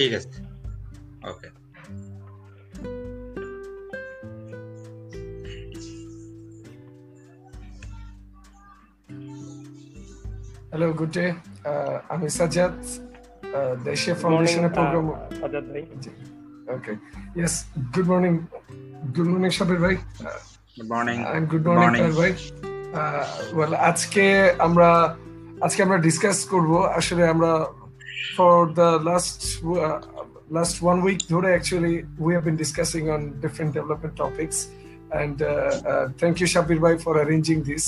ঠিক আছে। Okay hello good day আমি সাজ্জাদ দেশে ফাউন্ডেশনের প্রোগ্রাম সাজ্জাদ ভাই। Okay yes good morning good morning Sabir ভাই। গুড মর্নিং গুড মর্নিং ভাই। ওয়েল আজকে আমরা আজকে আমরা ডিসকাস করব। আসলে আমরা for the last last one week ধরে actually we have been discussing on different development topics and uh, uh, thank you Shabir bhai for arranging this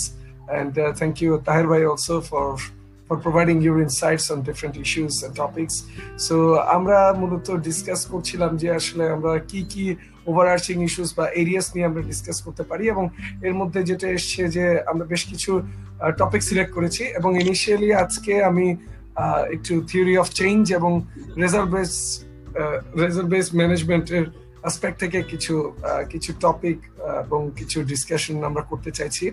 and uh, thank you Tahir bhai also for for providing your insights on different issues and topics so আমরা মূলত discuss করছিলাম যে আসলে আমরা কি কি ওভারআর্চিং issues বা areas নিয়ে আমরা ডিসকাস করতে পারি এবং এর মধ্যে যেটা এসছে যে আমরা বেশ কিছু টপিক সিলেক্ট করেছি এবং ইনিশিয়ালি আজকে আমি একটু থিওরি অফ চেঞ্জ এবং রেজাল্ট বেস ম্যানেজমেন্টের অ্যাসপেক্ট থেকে কিছু কিছু টপিক এবং কিছু ডিসকাশন আমরা করতে চাইছি।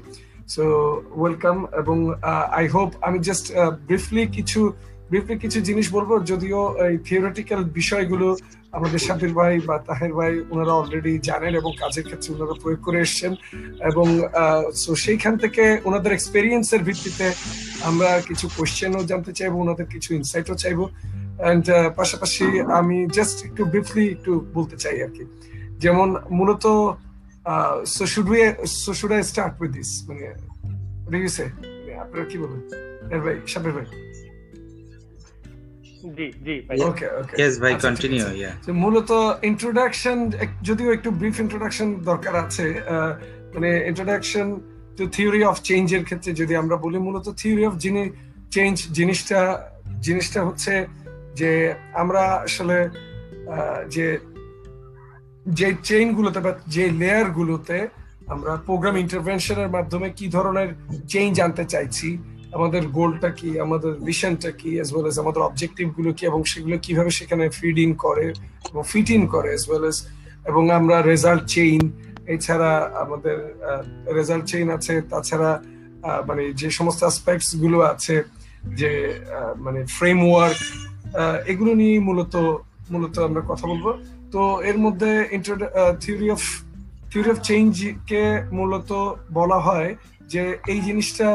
সো ওয়েলকাম এবং আই হোপ আমি জাস্ট ব্রিফলি কিছু ব্রিফলি কিছু জিনিস বলব, যদিও এই থিওরিটিক্যাল বিষয়গুলো আমাদের সাবির ভাই বা তাহের ভাই ওনারা অলরেডি জানেন এবং কাজের ক্ষেত্রে ওনারা প্রয়োগ করে এসছেন এবং সো সেইখান থেকে ওনাদের এক্সপেরিয়েন্সের ভিত্তিতে আমরা কিছু কোয়েশ্চেনও জানতে চাইব, ওনাদের কিছু ইনসাইটও চাইব অ্যান্ড পাশাপাশি আমি জাস্ট একটু ব্রিফলি একটু বলতে চাই আর কি। যেমন মূলত so should start with this মানে আপনারা কি বলেন ভাই সাবির ভাই। মূলত ইন্ট্রোডাকশন যদিও একটু ব্রিফ ইন্ট্রোডাকশন দরকার আছে মানে ইন্ট্রোডাকশন টু থিওরি অফ চেঞ্জের ক্ষেত্রে যদি আমরা বলি মূলত থিওরি অফ যিনি চেঞ্জ জিনিসটা জিনিসটা হচ্ছে যে আমরা আসলে যে যে চেইন গুলোতে বা যে লেয়ার গুলোতে আমরা প্রোগ্রাম ইন্টারভেনশনের মাধ্যমে কি ধরনের চেঞ্জ আনতে চাইছি আমাদের গোলটা কি, আমাদের ভিশনটা কি অ্যাজ ওয়েল এজ আমাদের অবজেক্টিভগুলো কি, এবং সেগুলো কীভাবে সেখানে ফিড ইন করে, এবং ফিট ইন করে অ্যাজ ওয়েল এজ এবং আমরা রেজাল্ট চেইন এছাড়া আমাদের রেজাল্ট চেইন আছে, তাছাড়া মানে যে সমস্ত অ্যাসপেক্টসগুলো আছে, যে মানে ফ্রেমওয়ার্ক এগুলো নিয়ে মূলত মূলত আমরা কথা বলব। তো এর মধ্যে theory of theory of change কে মূলত বলা হয় যে এই জিনিসটা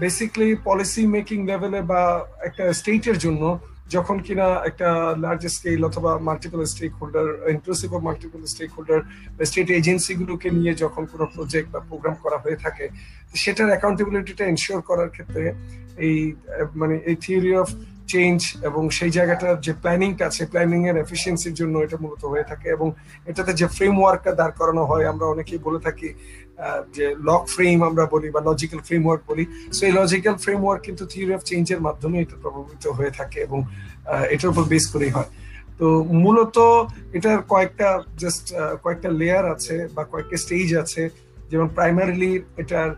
বেসিকলি পলিসি মেকিং লেভেলে বা একটা স্টেটের জন্য যখন কিনা একটা লার্জ স্কেল অথবা multiple stakeholder inclusive of multiple stakeholder বা স্টেট এজেন্সিগুলোকে নিয়ে যখন কোনো প্রজেক্ট বা প্রোগ্রাম করা হয়ে থাকে, সেটার অ্যাকাউন্টেবিলিটিটা এনশিওর করার ক্ষেত্রে এই মানে এই থিওরি অফ চেঞ্জ এবং সেই জায়গাটার যে প্ল্যানিংটা আছে প্ল্যানিং এর এফিসিয়েন্সির জন্য এটা মূলত হয়ে থাকে এবং এটাতে যে ফ্রেমওয়ার্কটা দাঁড় করানো হয়, আমরা অনেকেই বলে থাকি যে লক ফ্রেম আমরা বলি বা লজিক্যাল ফ্রেমওয়ার্ক বলি সো এই লজিক্যাল ফ্রেমওয়ার্ক কিন্তু থিওরি অফ চেঞ্জের মাধ্যমে এটা প্রভাবিত হয়ে থাকে এবং এটার উপর বেস করেই হয়। তো মূলত এটার কয়েকটা জাস্ট কয়েকটা লেয়ার আছে বা কয়েকটা স্টেজ আছে, যেমন প্রাইমারিলি এটার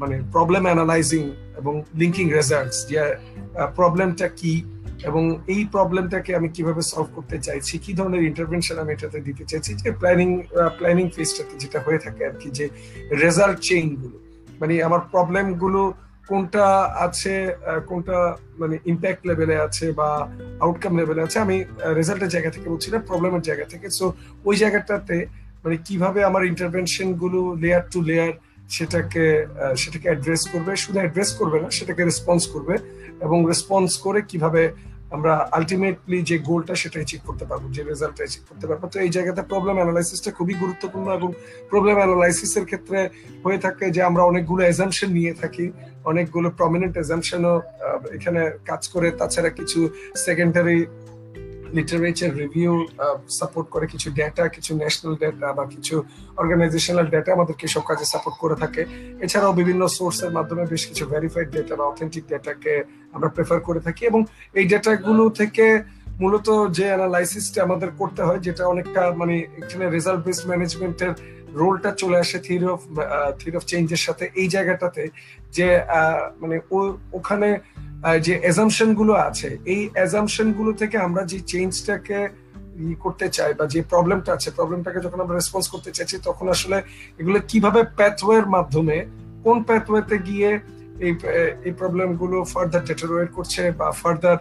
মানে প্রবলেম অ্যানালাইজিং এবং লিঙ্কিং রেজাল্টস যে প্রবলেমটা কি এবং এই প্রবলেমটাকে আমি কীভাবে সলভ করতে চাইছি, কি ধরনের ইন্টারভেনশন আমি এটাতে দিতে চাইছি, যে প্ল্যানিং প্ল্যানিং ফেজটাতে যেটা হয়ে থাকে আর কি, যে রেজাল্ট চেইনগুলো মানে আমার প্রবলেমগুলো কোনটা আছে কোনটা মানে ইম্প্যাক্ট লেভেলে আছে বা আউটকাম লেভেলে আছে, আমি রেজাল্টের জায়গা থেকে বলছি না প্রবলেমের জায়গা থেকে। সো ওই জায়গাটাতে মানে কীভাবে আমার ইন্টারভেনশনগুলো লেয়ার টু লেয়ার সেটাকে সেটাকে অ্যাড্রেস করবে? শুধু অ্যাড্রেস করবে না, সেটাকে রেসপন্স করবে এবং রেসপন্স করে কীভাবে আমরা আলটিমেটলি যে গোলটা সেটা অ্যাচিভ করতে পারব, যে রেজাল্টটা অ্যাচিভ করতে পারব। তো এই জায়গাতে প্রবলেম অ্যানালাইসিসটা খুবই গুরুত্বপূর্ণ এবং প্রবলেম অ্যানালাইসিসের ক্ষেত্রে হয়ে থাকে যে আমরা অনেকগুলো এজামশন নিয়ে থাকি, অনেকগুলো প্রমিনেন্ট এজামশনও এখানে কাজ করে। তাছাড়া কিছু সেকেন্ডারি লিটারেচার রিভিউ সাপোর্ট করে কিছু ডেটা কিছু ন্যাশনাল ডেটা বা কিছু অর্গানাইজেশনাল ডেটা আমাদেরকে সব কাজে সাপোর্ট করে থাকে। এছাড়াও বিভিন্ন সোর্সের মাধ্যমে বেশ কিছু ভেরিফাইড ডেটা বা অথেন্টিক ডেটাকে আমরা প্রেফার করে থাকি এবং এই ডেটাগুলো থেকে মূলত যে অ্যানালাইসিসটা আমাদের করতে হয়, যেটা অনেকটা মানে এখানে রেজাল্ট বেসড ম্যানেজমেন্টের রোলটা চলে আসে থিওরি অফ থিওরি অফ চেঞ্জের সাথে। এই জায়গাটাতে যে মানে ওখানে যে এজামশনগুলো আছে, এই এজামশনগুলো থেকে আমরা যে চেঞ্জটাকে করতে চাই বা যে প্রবলেমটা আছে প্রবলেমটাকে যখন আমরা রেসপন্স করতে চাইছি, তখন আসলে এগুলো কীভাবে প্যাথওয়ের মাধ্যমে, কোন প্যাথওয়েতে গিয়ে এই এই প্রবলেমগুলো ফার্দার ডেটারোয়েট করছে বা ফার্দার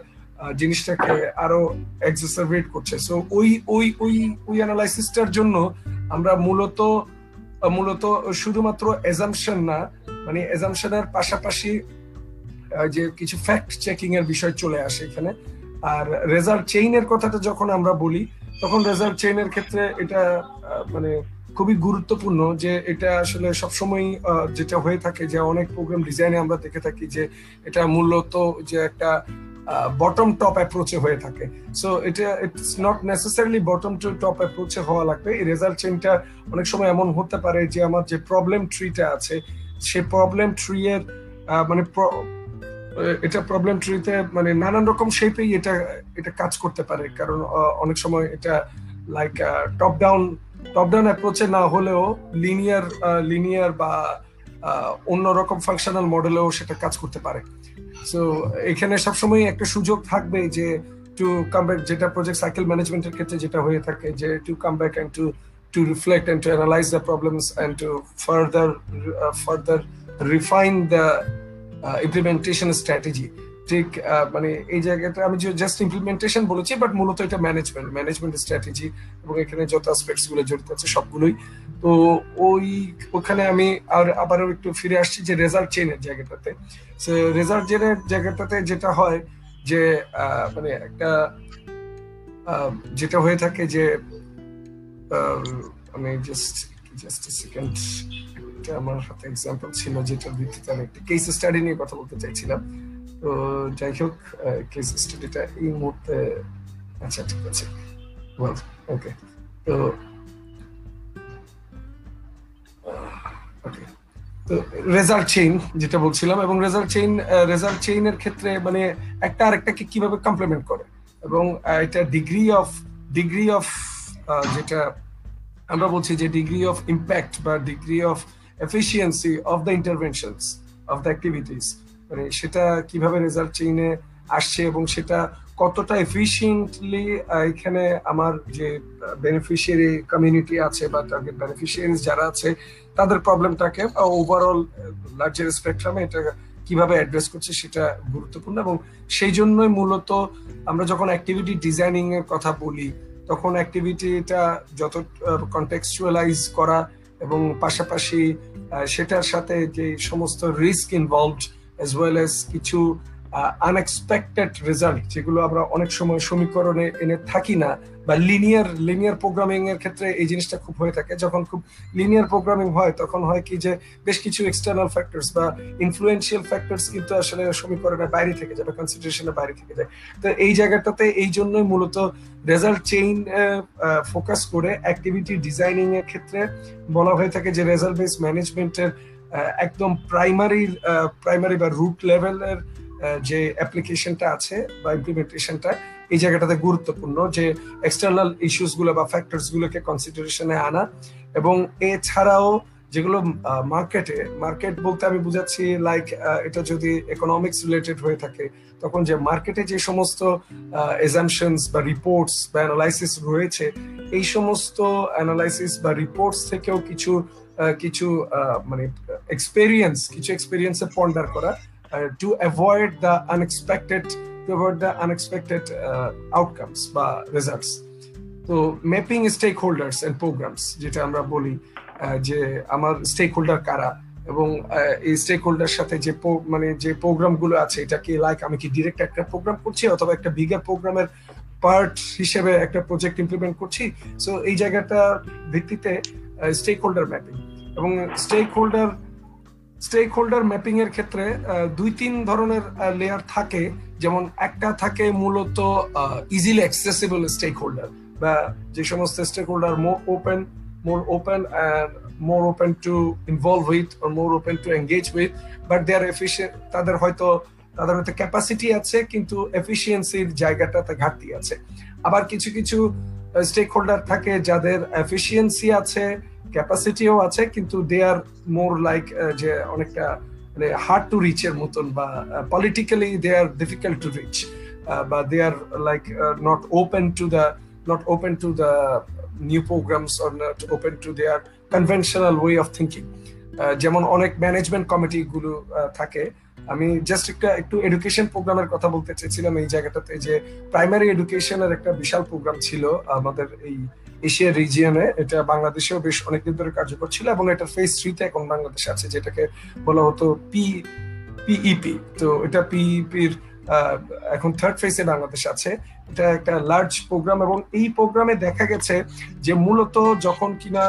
জিনিসটাকে আরও এক্সাসারবেট করছে। সো ওই ওই ওই ওই অ্যানালাইসিসটার জন্য আমরা মূলত মূলত শুধুমাত্র এজামশন না মানে এজামশনের পাশাপাশি যে কিছু ফ্যাক্ট চেকিং এর বিষয় চলে আসে এখানে। আর রেজাল্ট চেইনের কথাটা যখন আমরা বলি, তখন রেজাল্ট চেইনের ক্ষেত্রে এটা মানে খুবই গুরুত্বপূর্ণ যে এটা আসলে সবসময় যেটা হয়ে থাকে যে অনেক প্রোগ্রাম ডিজাইনে আমরা দেখে থাকি যে এটা মূলত যে একটা বটম টপ অ্যাপ্রোচে হয়ে থাকে। সো এটা it's not necessarily bottom to top অ্যাপ্রোচে হওয়া লাগবে। এই রেজাল্ট চেইনটা অনেক সময় এমন হতে পারে যে আমার যে প্রবলেম ট্রিটা আছে, সে প্রবলেম ট্রি এর মানে এটা প্রবলেম ট্রিতে মানে নানান রকম শেপেই এটা এটা কাজ করতে পারে। কারণ অনেক সময় এটা like top down top down অ্যাপ্রোচে না হলেও লিনিয়ার লিনিয়ার বা অন্যরকম ফাংশনাল মডেলেও সেটা কাজ করতে পারে। সো এখানে সবসময় একটা সুযোগ থাকবে যে টু কাম ব্যাক যেটা প্রজেক্ট সাইকেল ম্যানেজমেন্টের ক্ষেত্রে যেটা হয়ে থাকে যে to come back and to to reflect and to analyse the problems and to further further refine the implementation strategy ঠিক মানে এই জায়গাটা আমি জাস্ট ইমপ্লিমেন্টেশন বলেছি বাট মূলত এটা ম্যানেজমেন্ট ম্যানেজমেন্ট স্ট্র্যাটেজি এবং এখানে যত অ্যাসপেক্টসগুলো জড়িত আছে সবগুলোই। তো ওই ওখানে আমি আর আবারও একটু ফিরে আসছি যে রেজাল্ট চেনের জায়গাটাতে। রেজাল্ট চেনের জায়গাটাতে যেটা হয় যে মানে একটা যেটা হয়ে থাকে যে আমি জাস্ট জাস্ট সেকেন্ড আমার হাতে এক্সাম্পল ছিল, যেটার ভিত্তিতে আমি একটা কেস স্টাডি নিয়ে কথা বলতে চাইছিলাম। তো যাই হোক কেস স্টাডিটা এই মুহূর্তে আচ্ছা ঠিক আছে। ওকে তো ওকে তো রেজাল্ট চেইন যেটা বলছিলাম, এবং রেজাল্ট চেইন রেজাল্ট চেইনের ক্ষেত্রে মানে একটা আরেকটাকে কীভাবে কমপ্লিমেন্ট করে? এবং এটা ডিগ্রি অফ ডিগ্রি অফ যেটা আমরা বলছি যে ডিগ্রি অফ ইম্প্যাক্ট বা degree of efficiency of the interventions of the activities মানে সেটা কীভাবে রেজাল্ট চেইনে আসছে এবং সেটা কতটা এফিসিয়েন্টলি এখানে আমার যে বেনিফিশিয়ারি কমিউনিটি আছে বা টার্গেট বেনিফিশিয়ারিজ যারা আছে, তাদের প্রবলেমটাকে ওভারঅল লার্জার স্পেকট্রামে এটা কীভাবে অ্যাড্রেস করছে সেটা গুরুত্বপূর্ণ এবং সেই জন্যই মূলত আমরা যখন অ্যাক্টিভিটি ডিজাইনিং এর কথা বলি, তখন অ্যাক্টিভিটিটা যত কন্টেক্সচুয়ালাইজ করা এবং পাশাপাশি সেটার সাথে যে সমস্ত risk involved as well as কিছু আনএক্সপেক্টেড রেজাল্ট যেগুলো আমরা অনেক সময় সমীকরণে এনে থাকি না, বা লিনিয়ার লিনিয়ার প্রোগ্রামিং এর ক্ষেত্রে এই জিনিসটা খুব হয়ে থাকে। যখন খুব লিনিয়ার প্রোগ্রামিং হয়, তখন হয় কি যে বেশ কিছু এক্সটার্নাল ফ্যাক্টরস বা ইনফ্লুয়েন্সিয়াল ফ্যাক্টরস কিন্তু আসলে সমীকরণের বাইরে থেকে যায় বা কনসিডারেশনের বাইরে থেকে যায়। তো এই জায়গাটাতে এই জন্যই মূলত রেজাল্ট চেইন ফোকাস করে অ্যাক্টিভিটি ডিজাইনিং এর ক্ষেত্রে বলা হয়ে থাকে যে রেজাল্ট বেস ম্যানেজমেন্টের একদম প্রাইমারি প্রাইমারি বা রুট লেভেলের যে অ্যাপ্লিকেশনটা আছে বা ইমপ্লিমেন্টেশনটা এই জায়গাটাতে গুরুত্বপূর্ণ যে এক্সটার্নাল ইস্যুসগুলো বা ফ্যাক্টরসগুলোকে কনসিডারেশনে আনা এবং এছাড়াও যেগুলো মার্কেটে মার্কেট বলতে আমি বুঝাচ্ছি লাইক এটা যদি ইকোনমিক্স রিলেটেড হয়ে থাকে, তখন যে মার্কেটে যে সমস্ত এজামশনস বা রিপোর্টস বা অ্যানালাইসিস রয়েছে, এই সমস্ত অ্যানালাইসিস বা রিপোর্টস থেকেও কিছু কিছু মানে এক্সপেরিয়েন্স কিছু এক্সপেরিয়েন্সে পন্ডার করা to avoid the unexpected to avoid the unexpected outcomes বা রেজাল্টস তো mapping stakeholders and programmes যেটা আমরা বলি যে আমার স্টেক হোল্ডার কারা এবং এই স্টেক হোল্ডার সাথে যে মানে যে প্রোগ্রামগুলো আছে, এটা কি লাইক আমি কি ডিরেক্ট একটা প্রোগ্রাম করছি অথবা একটা বিগার প্রোগ্রামের পার্ট হিসেবে একটা প্রজেক্ট ইমপ্লিমেন্ট করছি? সো এই জায়গাটা ভিত্তিতে স্টেক হোল্ডার ম্যাপিং এবং stakeholder stakeholder mapping এর ক্ষেত্রে দুই তিন ধরনের লেয়ার থাকে। যেমন একটা থাকে মূলত ইজিলি অ্যাক্সেসিবল স্টেক হোল্ডার বা যে সমস্ত stakeholder more open more open more open to involve with more open to engage with but they are তাদের হয়তো তাদের হয়তো ক্যাপাসিটি আছে, কিন্তু এফিসিয়েন্সির জায়গাটাতে ঘাটতি আছে। আবার কিছু কিছু স্টেক হোল্ডার থাকে যাদের এফিসিয়েন্সি আছে ক্যাপাসিটিও আছে, কিন্তু দে আর মোর লাইক যে অনেকটা মানে হার্ড টু রিচ এর মতন বা politically they are difficult to reach বা they are like not open to the not open to the new programs or not open to their conventional way of thinking. যেমন অনেক management committee গুলো থাকে। আমি just একটা, একটু education প্রোগ্রামের কথা বলতে চেয়েছিলাম এই জায়গাটাতে যে প্রাইমারি এডুকেশনের একটা বিশাল প্রোগ্রাম ছিল আমাদের এই এশিয়া রিজিয়নে এটা বাংলাদেশেও বেশ অনেকদিন ধরে কার্যকর ছিল এবং এটা ফেজ থ্রিতে এখন বাংলাদেশে আছে, যেটাকে বলা হতো পি পিইপি তো এটা পিইপির এখন থার্ড ফেজে বাংলাদেশ আছে। এটা একটা লার্জ প্রোগ্রাম এবং এই প্রোগ্রামে দেখা গেছে যে মূলত যখন কিনা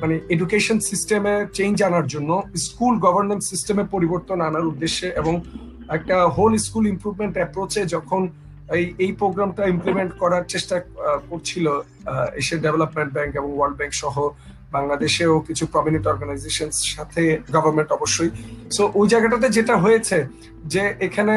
মানে এডুকেশন সিস্টেমে চেঞ্জ আনার জন্য স্কুল গভর্নেন্স সিস্টেমে পরিবর্তন আনার উদ্দেশ্যে এবং একটা হোল স্কুল ইমপ্রুভমেন্ট অ্যাপ্রোচে যখন এই এই প্রোগ্রামটা ইমপ্লিমেন্ট করার চেষ্টা করছিল এশিয়ান ডেভেলপমেন্ট ব্যাংক এবং ওয়ার্ল্ড ব্যাংক সহ বাংলাদেশেও কিছু প্রমিনেন্ট অর্গানাইজেশন সাথে গভর্নমেন্ট অবশ্যই। সো ওই জায়গাটাতে যেটা হয়েছে যে এখানে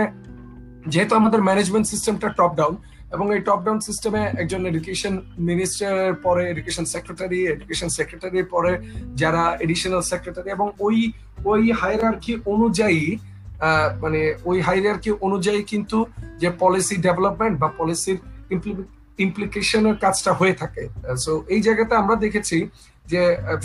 যেহেতু আমাদের ম্যানেজমেন্ট সিস্টেমটা টপ ডাউন এবং এই টপ ডাউন সিস্টেমে একজন এডুকেশন মিনিস্টারের পরে এডুকেশন সেক্রেটারি এডুকেশন সেক্রেটারির পরে যারা এডিশনাল সেক্রেটারি এবং ওই ওই হায়ারার্কি অনুযায়ী মানে ওই হায়ারার্কি অনুযায়ী কিন্তু যে পলিসি ডেভেলপমেন্ট বা পলিসির ইমপ্লিকেশনের কাজটা হয়ে থাকে। সো এই জায়গাতে আমরা দেখেছি যে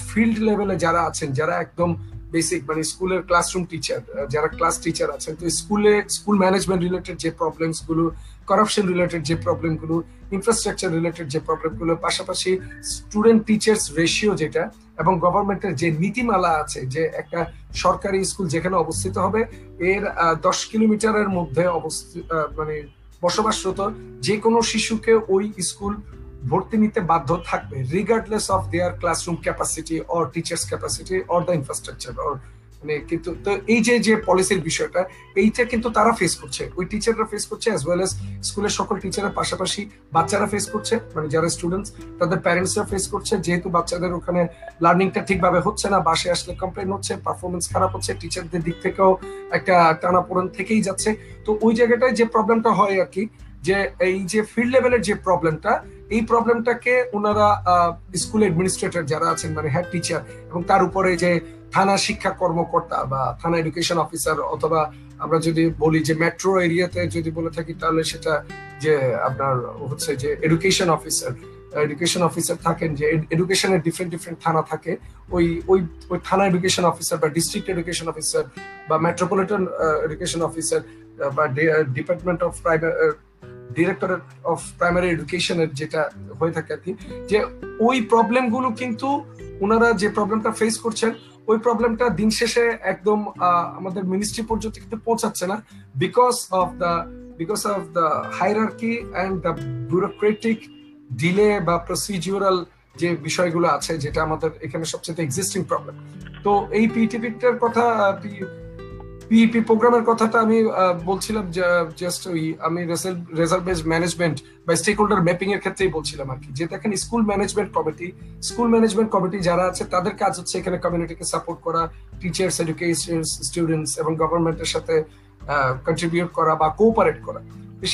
ফিল্ড লেভেলে যারা আছেন, যারা একদম বেসিক মানে স্কুলের ক্লাসরুম টিচার যারা ক্লাস টিচার আছেন, তো স্কুলে স্কুল ম্যানেজমেন্ট রিলেটেড যে প্রবলেমসগুলো করাপশন রিলেটেড যে প্রবলেমগুলো ইনফ্রাস্ট্রাকচার রিলেটেড যে প্রবলেমগুলো, পাশাপাশি স্টুডেন্ট টিচার্স রেশিও যেটা, এবং গভর্নমেন্টের যে নীতিমালা আছে, যে একটা সরকারি স্কুল যেখানে অবস্থিত হবে, এর দশ কিলোমিটারের মধ্যে অবস্থিত মানে বসবাসরত যে কোনো শিশুকে ওই স্কুল ভর্তি নিতে বাধ্য থাকবে regardless of their classroom capacity or teachers capacity or the infrastructure or মানে কিন্তু তো এই যে যে পলিসির বিষয়টা, এইটা কিন্তু তারা ফেস করছে। ওই টিচাররা ফেস করছে অ্যাজ ওয়েল এস স্কুলের সকল টিচারের পাশাপাশি বাচ্চারা ফেস করছে। মানে যারা স্টুডেন্টস তাদের প্যারেন্টসরা ফেস করছে। যেহেতু বাচ্চাদের ওখানে লার্নিংটা ঠিকভাবে হচ্ছে না, বাসে আসলে কমপ্লেন হচ্ছে পারফরমেন্স খারাপ হচ্ছে টিচারদের দিক থেকেও একটা টানাপোড়ন থেকেই যাচ্ছে। তো ওই জায়গাটায় যে প্রবলেমটা হয় আর কি, যে এই যে ফিল্ড লেভেলের যে প্রবলেমটা এই প্রবলেমটাকে ওনারা স্কুল অ্যাডমিনিস্ট্রেটর যারা আছেন মানে হেড টিচার এবং তার উপরে যে থানা শিক্ষা কর্মকর্তা বা থানা এডুকেশন অফিসার অথবা আমরা যদি বলি যে মেট্রো এরিয়াতে যদি বলে থাকি, তাহলে সেটা যে আপনার হচ্ছে যে এডুকেশন অফিসার এডুকেশন অফিসার থাকেন, যে এডুকেশনের ডিফারেন্ট ডিফারেন্ট থানা থাকে, ওই ওই ওই থানা এডুকেশন অফিসার বা ডিস্ট্রিক্ট এডুকেশন অফিসার বা মেট্রোপলিটন এডুকেশন অফিসার বা department of private directorate of primary এডুকেশনের যেটা হয়ে থাকে আর কি, যে ওই প্রবলেমগুলো কিন্তু ওনারা যে প্রবলেমটা ফেস করছেন, ওই প্রবলেমটা দিন শেষে একদম আমাদের মিনিস্ট্রি পর্যন্ত কিন্তু পৌঁছাচ্ছে না because of the because of the hierarchy and the bureaucratic delay বা প্রসিডিউরাল যে বিষয়গুলো আছে, যেটা আমাদের এখানে সবচেয়ে এক্সিস্টিং প্রবলেম তো এই পিটিপিটার কথা পিইপি প্রোগ্রামের কথাটা আমি বলছিলাম জাস্ট ওই আমি রেজাল্ট বেস ম্যানেজমেন্ট বা স্টেক হোল্ডার ম্যাপিং এর ক্ষেত্রেই বলছিলাম আর কি। যে দেখেন school management committee school management committee যারা আছে তাদের কাজ হচ্ছে এখানে কমিউনিটিকে সাপোর্ট করা টিচার্স এডুকেশন স্টুডেন্টস এবং গভর্নমেন্টের সাথে কন্ট্রিবিউট করা বা কোঅপারেট করা।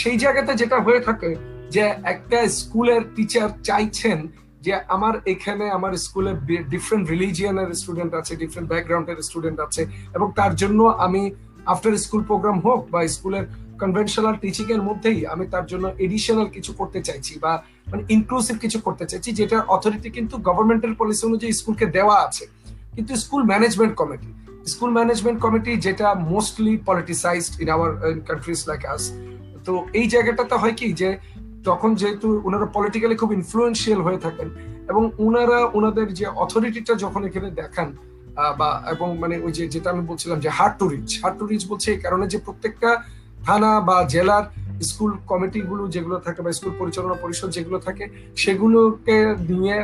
সেই জায়গাতে যেটা হয়ে থাকে যে একটা স্কুলের টিচার চাইছেন যে আমার এখানে আমার স্কুলে ডিফারেন্ট রিলিজিয়ানের স্টুডেন্ট আছে ডিফারেন্ট ব্যাকগ্রাউন্ডের স্টুডেন্ট আছে এবং তার জন্য আমি আফটার স্কুল প্রোগ্রাম হোক বা স্কুলের কনভেনশনাল টিচিং এর মধ্যেই আমি তার জন্য এডিশনাল কিছু করতে চাইছি বা মানে ইনক্লুসিভ কিছু করতে চাইছি যেটার অথরিটি কিন্তু গভর্নমেন্টের পলিসি অনুযায়ী স্কুলকে দেওয়া আছে। কিন্তু school management committee school management committee যেটা mostly politicized in our countries like us তো এই জায়গাটাতে হয় কি যে তখন যেহেতু ওনারা পলিটিক্যালি খুব ইনফ্লুয়েন্সিয়াল হয়ে থাকেন, এবং ওনারা ওনাদের যে অথরিটিটা যখন এখানে দেখান বা, এবং মানে ওই যে, যেটা আমি বলছিলাম যে hard to reach hard to reach বলছে এই কারণে যে প্রত্যেকটা থানা বা জেলার স্কুল কমিটিগুলো যেগুলো থাকে বা স্কুল পরিচালনা পরিষদ যেগুলো থাকে, সেগুলোকে নিয়ে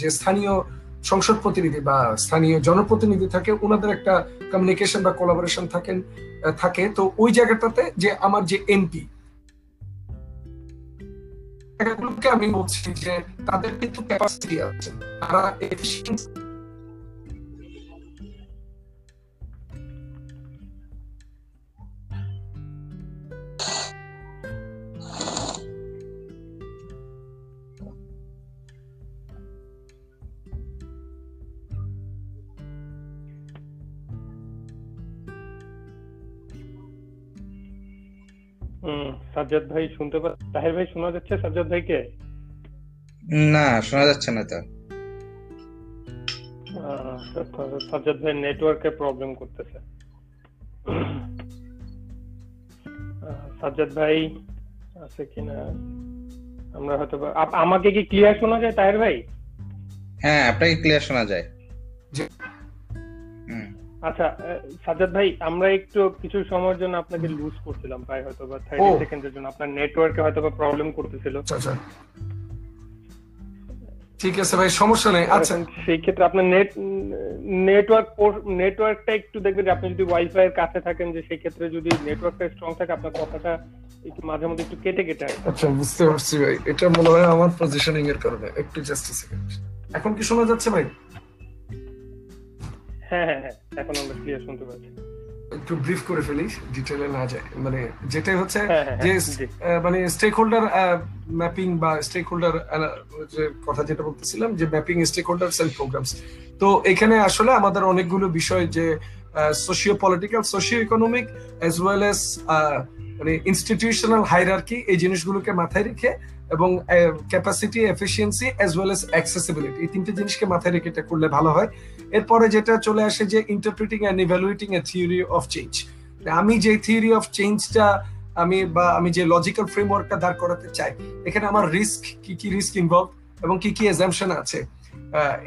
যে স্থানীয় সংসদ প্রতিনিধি বা স্থানীয় জনপ্রতিনিধি থাকে ওনাদের একটা কমিউনিকেশন বা কোলাবোরেশন থাকেন থাকে। তো ওই জায়গাটাতে যে আমার যে এমপি জায়গাগুলোকে আমি বলছি যে তাদের কিন্তু ক্যাপাসিটি আছে। তারা এফিসিয়েন্সি সাজ্জাদ ভাই শুনতে পা তাহের ভাই শোনা যাচ্ছে? সাজ্জাদ ভাইকে না শোনা যাচ্ছে না তো। সাজ্জাদ ভাই নেটওয়ার্কে প্রবলেম করতেছে। সাজ্জাদ ভাই আছে কিনা? আমরা হয়তো আমাকে কি ক্লিয়ার শোনা যায় তাহের ভাই? হ্যাঁ আপনাকে ক্লিয়ার শোনা যায়। হুম আচ্ছা আহ, সাজ্জাদ ভাই আমরা একটু কিছু সময়ের জন্য আপনাকে লুজ করছিলাম প্রায় হয়তো বা থার্টি সেকেন্ডের জন্য। আপনার নেটওয়ার্কে হয়তো বা প্রবলেম করতেছিল। আচ্ছা আচ্ছা। ঠিক আছে ভাই সমস্যা নেই। আচ্ছা। সেই ক্ষেত্রে আপনার নেট নেটওয়ার্ক নেটওয়ার্কটা একটু দেখবেন যে আপনি যদি ওয়াইফাই এর কাছে থাকেন যে সেই ক্ষেত্রে যদি নেটওয়ার্কটা স্ট্রং থাকে আপনার কথাটা একটু মাঝে মধ্যে একটু কেটে কেটে আসে আচ্ছা বুঝতে পারছি ভাই। এটা মনে হয় আমার পজিশনিং এর কারণে। একটু জাস্ট সেকেন্ড এখন কি শোনা যাচ্ছে ভাই? হ্যাঁ হ্যাঁ হ্যাঁ এখন আমরা ক্লিয়ার শুনতে পাচ্ছি। একটু ব্রিফ করে ফেলি ডিটেলে না যায় মানে যেটাই হচ্ছে যে মানে স্টেক হোল্ডার ম্যাপিং বা স্টেক হোল্ডার কথা যেটা বলতেছিলাম যে mapping stakeholder sell programs তো এখানে আসলে আমাদের অনেকগুলো বিষয় যে socio political socio economic as well as মানে ইনস্টিটিউশনাল হাইরার্কি এই জিনিসগুলোকে মাথায় রেখে এবং capacity efficiency as well as accessibility এই তিনটে জিনিসকে মাথায় রেখে এটা করলে ভালো হয়। এরপরে যেটা চলে আসে যে interpreting and evaluating a theory of change আমি যে থিওরি অফ চেঞ্জটা আমি বা আমি যে লজিক্যাল ফ্রেমওয়ার্কটা দাঁড় করাতে চাই, এখানে আমার রিস্ক কি কি রিস্ক ইনভলভ এবং কি কি এজাম্পশন আছে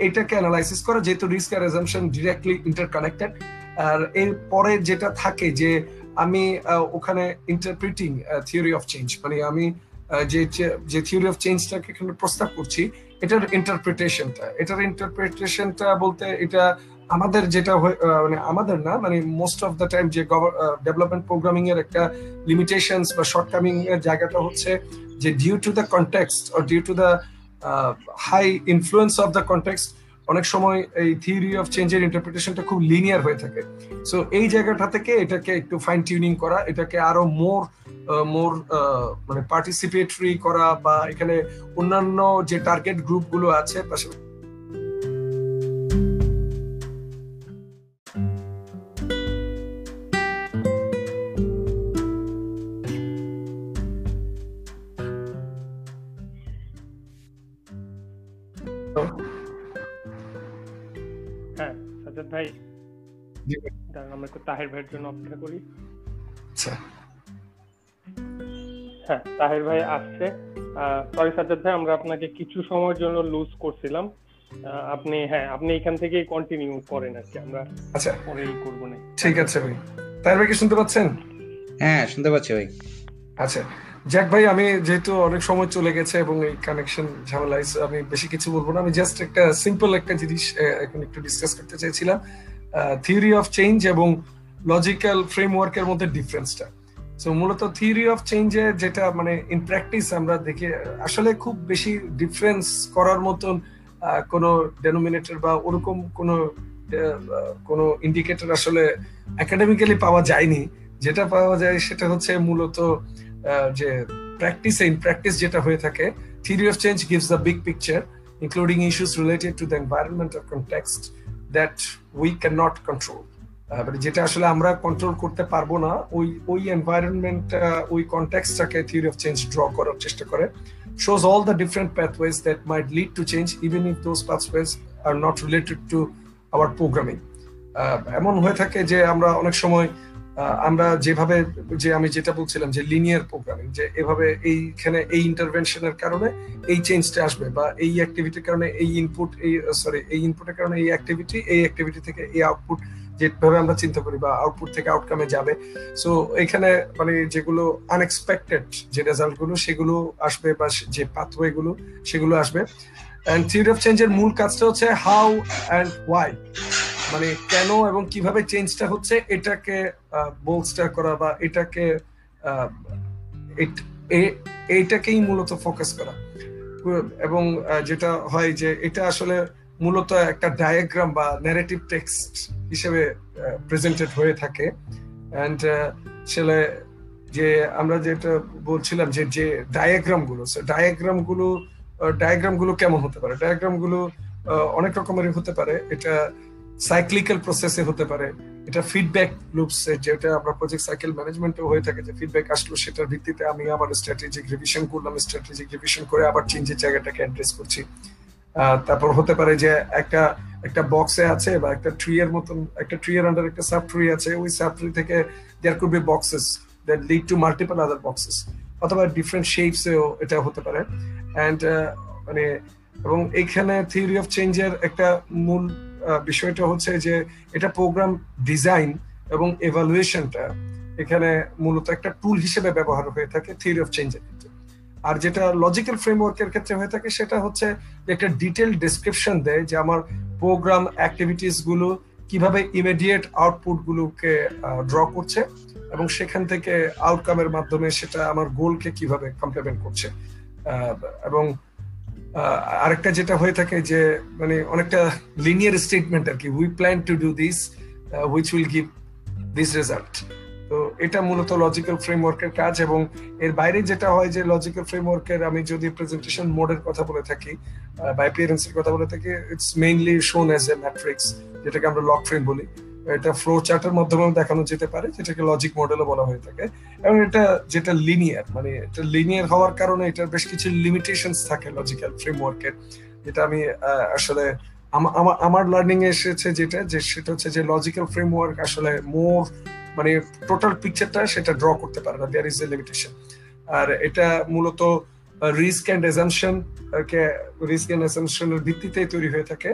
এটাকে অ্যানালাইসিস করা, যেহেতু রিস্ক আর এজাম্পশন ডিরেক্টলি ইন্টারকানেক্টেড আর এর পরে যেটা থাকে যে আমি ওখানে ইন্টারপ্রিটিং থিওরি অফ চেঞ্জ মানে আমি যে যে থিওরি অফ চেঞ্জটাকে এখানে প্রস্তাব করছি, এটার ইন্টারপ্রিটেশনটা এটার ইন্টারপ্রিটেশনটা বলতে এটা আমাদের যেটা মানে আমাদের না মানে মোস্ট অফ দ্য টাইম যে ডেভেলপমেন্ট প্রোগ্রামিং এর একটা লিমিটেশনস বা শর্টকামিং এর জায়গাটা হচ্ছে যে due to the context or due to the high influence of the context অনেক সময় এই থিওরি অফ চেঞ্জের ইন্টারপ্রিটেশনটা খুব লিনিয়ার হয়ে থাকে। সো এই জায়গাটা থেকে এটাকে একটু ফাইন টিউনিং করা, এটাকে আরও মোর মোর মানে পার্টিসিপেটরি করা বা এখানে অন্যান্য যে টার্গেট গ্রুপগুলো আছে পাশাপাশি হ্যাঁ সাজ্জাদ ভাই। জি। ভাই। আমরা একটু তাহের ভাইয়ের জন্য অপেক্ষা করি। আচ্ছা। হ্যাঁ তাহের ভাই আসছে। সরি সাজ্জাদ ভাই আমরা আপনাকে কিছু সময়ের জন্য লুজ করছিলাম। আহ, আপনি হ্যাঁ আপনি এখান থেকেই কন্টিনিউ করেন আর কি আমরা আচ্ছা। পরেই করব না ঠিক আছে ভাই। তাই ভাই কি শুনতে পাচ্ছেন? হ্যাঁ শুনতে পাচ্ছি ভাই। আচ্ছা। জ্যাক ভাই আমি যেহেতু অনেক সময় চলে গেছে এবং এই কানেকশন ঝামেলা আমি বেশি কিছু বলব না। আমি জাস্ট একটা সিম্পল একটা জিনিস এখন একটু ডিসকাস করতে চাইছিলাম। থিওরি অফ চেঞ্জ এবং লজিক্যাল ফ্রেমওয়ার্কের মধ্যে ডিফারেন্সটা সো মূলত থিওরি অফ চেঞ্জে যেটা মানে ইন প্র্যাকটিস আমরা দেখি, আসলে খুব বেশি ডিফারেন্স করার মতন কোনো ডেনোমিনেটর বা ওরকম কোনো কোনো ইন্ডিকেটর আসলে একাডেমিক্যালি পাওয়া যায়নি। যেটা পাওয়া যায় সেটা হচ্ছে মূলত যে প্র্যাকটিস ইন প্র্যাকটিস যেটা হয়ে থাকে theory of change gives the big picture including issues related to the environment or context that we cannot control মানে যেটা আসলে আমরা কন্ট্রোল করতে পারব না, ওই ওই এনভায়রনমেন্ট ওই কন্টেক্সটটাকে থিওরি অফ চেঞ্জ ড্র করার চেষ্টা করে। Shows all the different pathways that might lead to change, even if those pathways are not related to our programming. এমন হয়ে থাকে যে আমরা অনেক সময় আমরা যেভাবে, যে আমি যেটা বলছিলাম যে লিনিয়ার প্রোগ্রামিং যে এভাবে এইখানে এই ইন্টারভেনশনের কারণে এই চেঞ্জটা আসবে বা এই অ্যাক্টিভিটির কারণে এই ইনপুট এই সরি এই ইনপুটের কারণে এই অ্যাক্টিভিটি এই অ্যাক্টিভিটি থেকে এই আউটপুট যেভাবে আমরা চিন্তা করি বা আউটপুট থেকে আউটকামে যাবে। সো এখানে মানে যেগুলো আনএক্সপেক্টেড যে রেজাল্টগুলো সেগুলো আসবে বা যে পাথওয়ে গুলো সেগুলো আসবে। এন্ড থিওরি অফ চেঞ্জের মূল কাজটা হচ্ছে হাউ অ্যান্ড ওয়াই মানে কেন এবং কীভাবে চেঞ্জটা হচ্ছে, এটাকে বোলস্টার করা বা এটাকে এইটাকেই মূলত ফোকাস করা। এবং যেটা হয় যে এটা আসলে মূলত একটা ডায়াগ্রাম বা ন্যারেটিভ টেক্সট হিসেবে প্রেজেন্টেড হয়ে থাকে। অ্যান্ড আসলে যে আমরা যেটা বলছিলাম যে যে ডায়াগ্রামগুলো ডায়াগ্রামগুলো ডায়াগ্রামগুলো কেমন হতে পারে? ডায়াগ্রামগুলো অনেক রকমের হতে পারে। এটা সাইক্লিক্যাল প্রসেসে হতে পারে। এটা ফিডব্যাক লুপস যেটা আমরা প্রজেক্ট সাইকেল ম্যানেজমেন্টে হয়ে থাকে, যে ফিডব্যাক আসলো সেটার ভিত্তিতে আমি আমার স্ট্র্যাটেজিক রিভিশন করলাম স্ট্র্যাটেজিক রিভিশন করে আবার চেঞ্জের জায়গাটাকে অ্যাড্রেস করছি। তারপর হতে পারে যে একটা একটা বক্সে আছে বা একটা ট্রি এর মতন, একটা ট্রি এর আন্ডার একটা সাব ট্রি আছে, ওই সাব ট্রি থেকে there could be boxes that lead to multiple other boxes অথবা ডিফারেন্ট শেপসেও এটা হতে পারে। অ্যান্ড মানে এবং এইখানে থিওরি অফ চেঞ্জের একটা মূল বিষয়টা হচ্ছে যে এটা প্রোগ্রাম ডিজাইন এবং এভালুয়েশনটা এখানে মূলত একটা টুল হিসেবে ব্যবহার হয়ে থাকে থিওরি অফ চেঞ্জের আর যেটা লজিক্যাল ফ্রেমওয়ার্কের ক্ষেত্রে হয়ে থাকে সেটা হচ্ছে একটা ডিটেল ডেসক্রিপশন দেয় যে আমার প্রোগ্রাম অ্যাক্টিভিটিসগুলো কীভাবে ইমিডিয়েট আউটপুট গুলোকে ড্র করছে এবং সেখান থেকে আউটকামের মাধ্যমে সেটা আমার গোলকে কীভাবে কমপ্লিমেন্ট করছে। এবং আরেকটা যেটা হয়ে থাকে যে মানে অনেকটা লিনিয়ার স্টেটমেন্ট আর কি। We plan to do this which will give this result তো এটা মূলত লজিক্যাল ফ্রেমওয়ার্কের কাজ এবং এর বাইরে যেটা হয় যে লজিক্যাল ফ্রেমওয়ার্কের আমি যদি প্রেজেন্টেশন মোডের কথা বলে থাকি বা অ্যাপিয়ারেন্সের কথা বলে থাকি it's mainly shown as a matrix যেটাকে আমরা লক ফ্রেম বলি। এটা ফ্লো চার্টের মাধ্যমেও দেখানো যেতে পারে, যেটাকে লজিক মডেলও বলা হয়ে থাকে। এবং এটা যেটা লিনিয়ার মানে এটা লিনিয়ার হওয়ার কারণে এটার বেশ কিছু লিমিটেশনস থাকে লজিক্যাল ফ্রেমওয়ার্কের যেটা আমি আসলে আমা- আমা- আমার লার্নিং এসেছে যেটা, যে সেটা হচ্ছে যে লজিক্যাল ফ্রেমওয়ার্ক আসলে মোর মানে টোটাল পিকচারটা সেটা ড্র করতে পারে না দেয়ার ইজ এ লিমিটেশন আর এটা মূলত risk and assumption risk and এজামশনের ভিত্তিতে তৈরি হয়ে থাকে।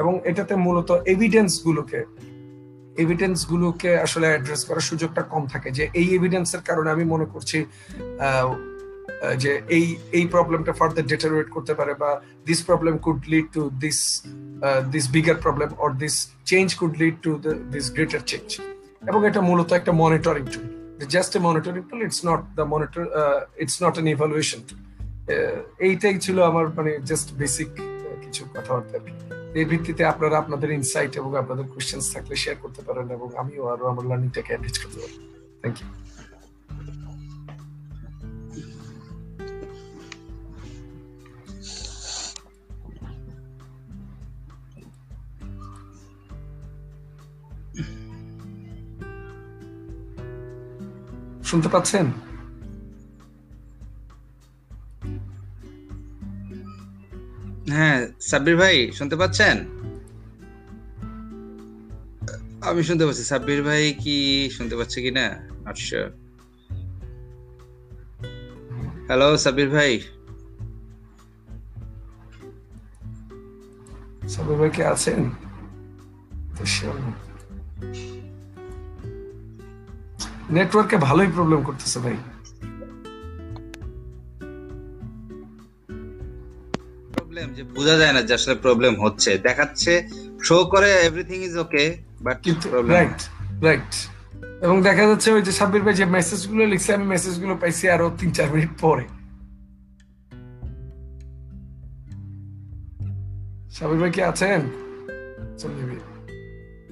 এবং এটাতে মূলত এভিডেন্স গুলোকে এভিডেন্স গুলোকে আসলে অ্যাড্রেস করার সুযোগটা কম থাকে। যে এই এভিডেন্সের কারণে আমি মনে করছি যে এই এই প্রবলেমটা ফার্দার ডেটারেট করতে পারে বা this problem could lead to this this bigger problem or this change could lead to this greater change এবং এটা মূলত একটা monitoring tool just a monitoring tool it's not the monitor it's not an evaluation tool এইটাই ছিল আমার মানে just basic কিছু কথাবার্তা এর ভিত্তিতে আপনারা আপনাদের ইনসাইট এবং আপনাদের কোশ্চেন্স থাকলে শেয়ার করতে পারেন এবং আমিও আরও আমার লার্নিংটাকে এনরিচ করতে পারি। থ্যাংক ইউ শুনতে পাচ্ছেন? হ্যাঁ সাব্বির ভাই শুনতে পাচ্ছেন? আমি শুনতে পাচ্ছি। সাব্বির ভাই কি শুনতে পাচ্ছে কিনা? শিওর হ্যালো সাব্বির ভাই? সবাই ভাই কি আছেন? নেটওয়ার্কে ভালোই প্রবলেম করতেছে ভাই। প্রবলেম যে বোঝা যায় না যে আসলে প্রবলেম হচ্ছে। দেখাচ্ছে শো করে everything is okay but right right এবং দেখা যাচ্ছে ওই যে সাব্বির ভাই যে মেসেজগুলো লিখছে আমি মেসেজগুলো পাইছি আরও তিন চার মিনিট পরে। সাব্বির ভাই কি আছেন?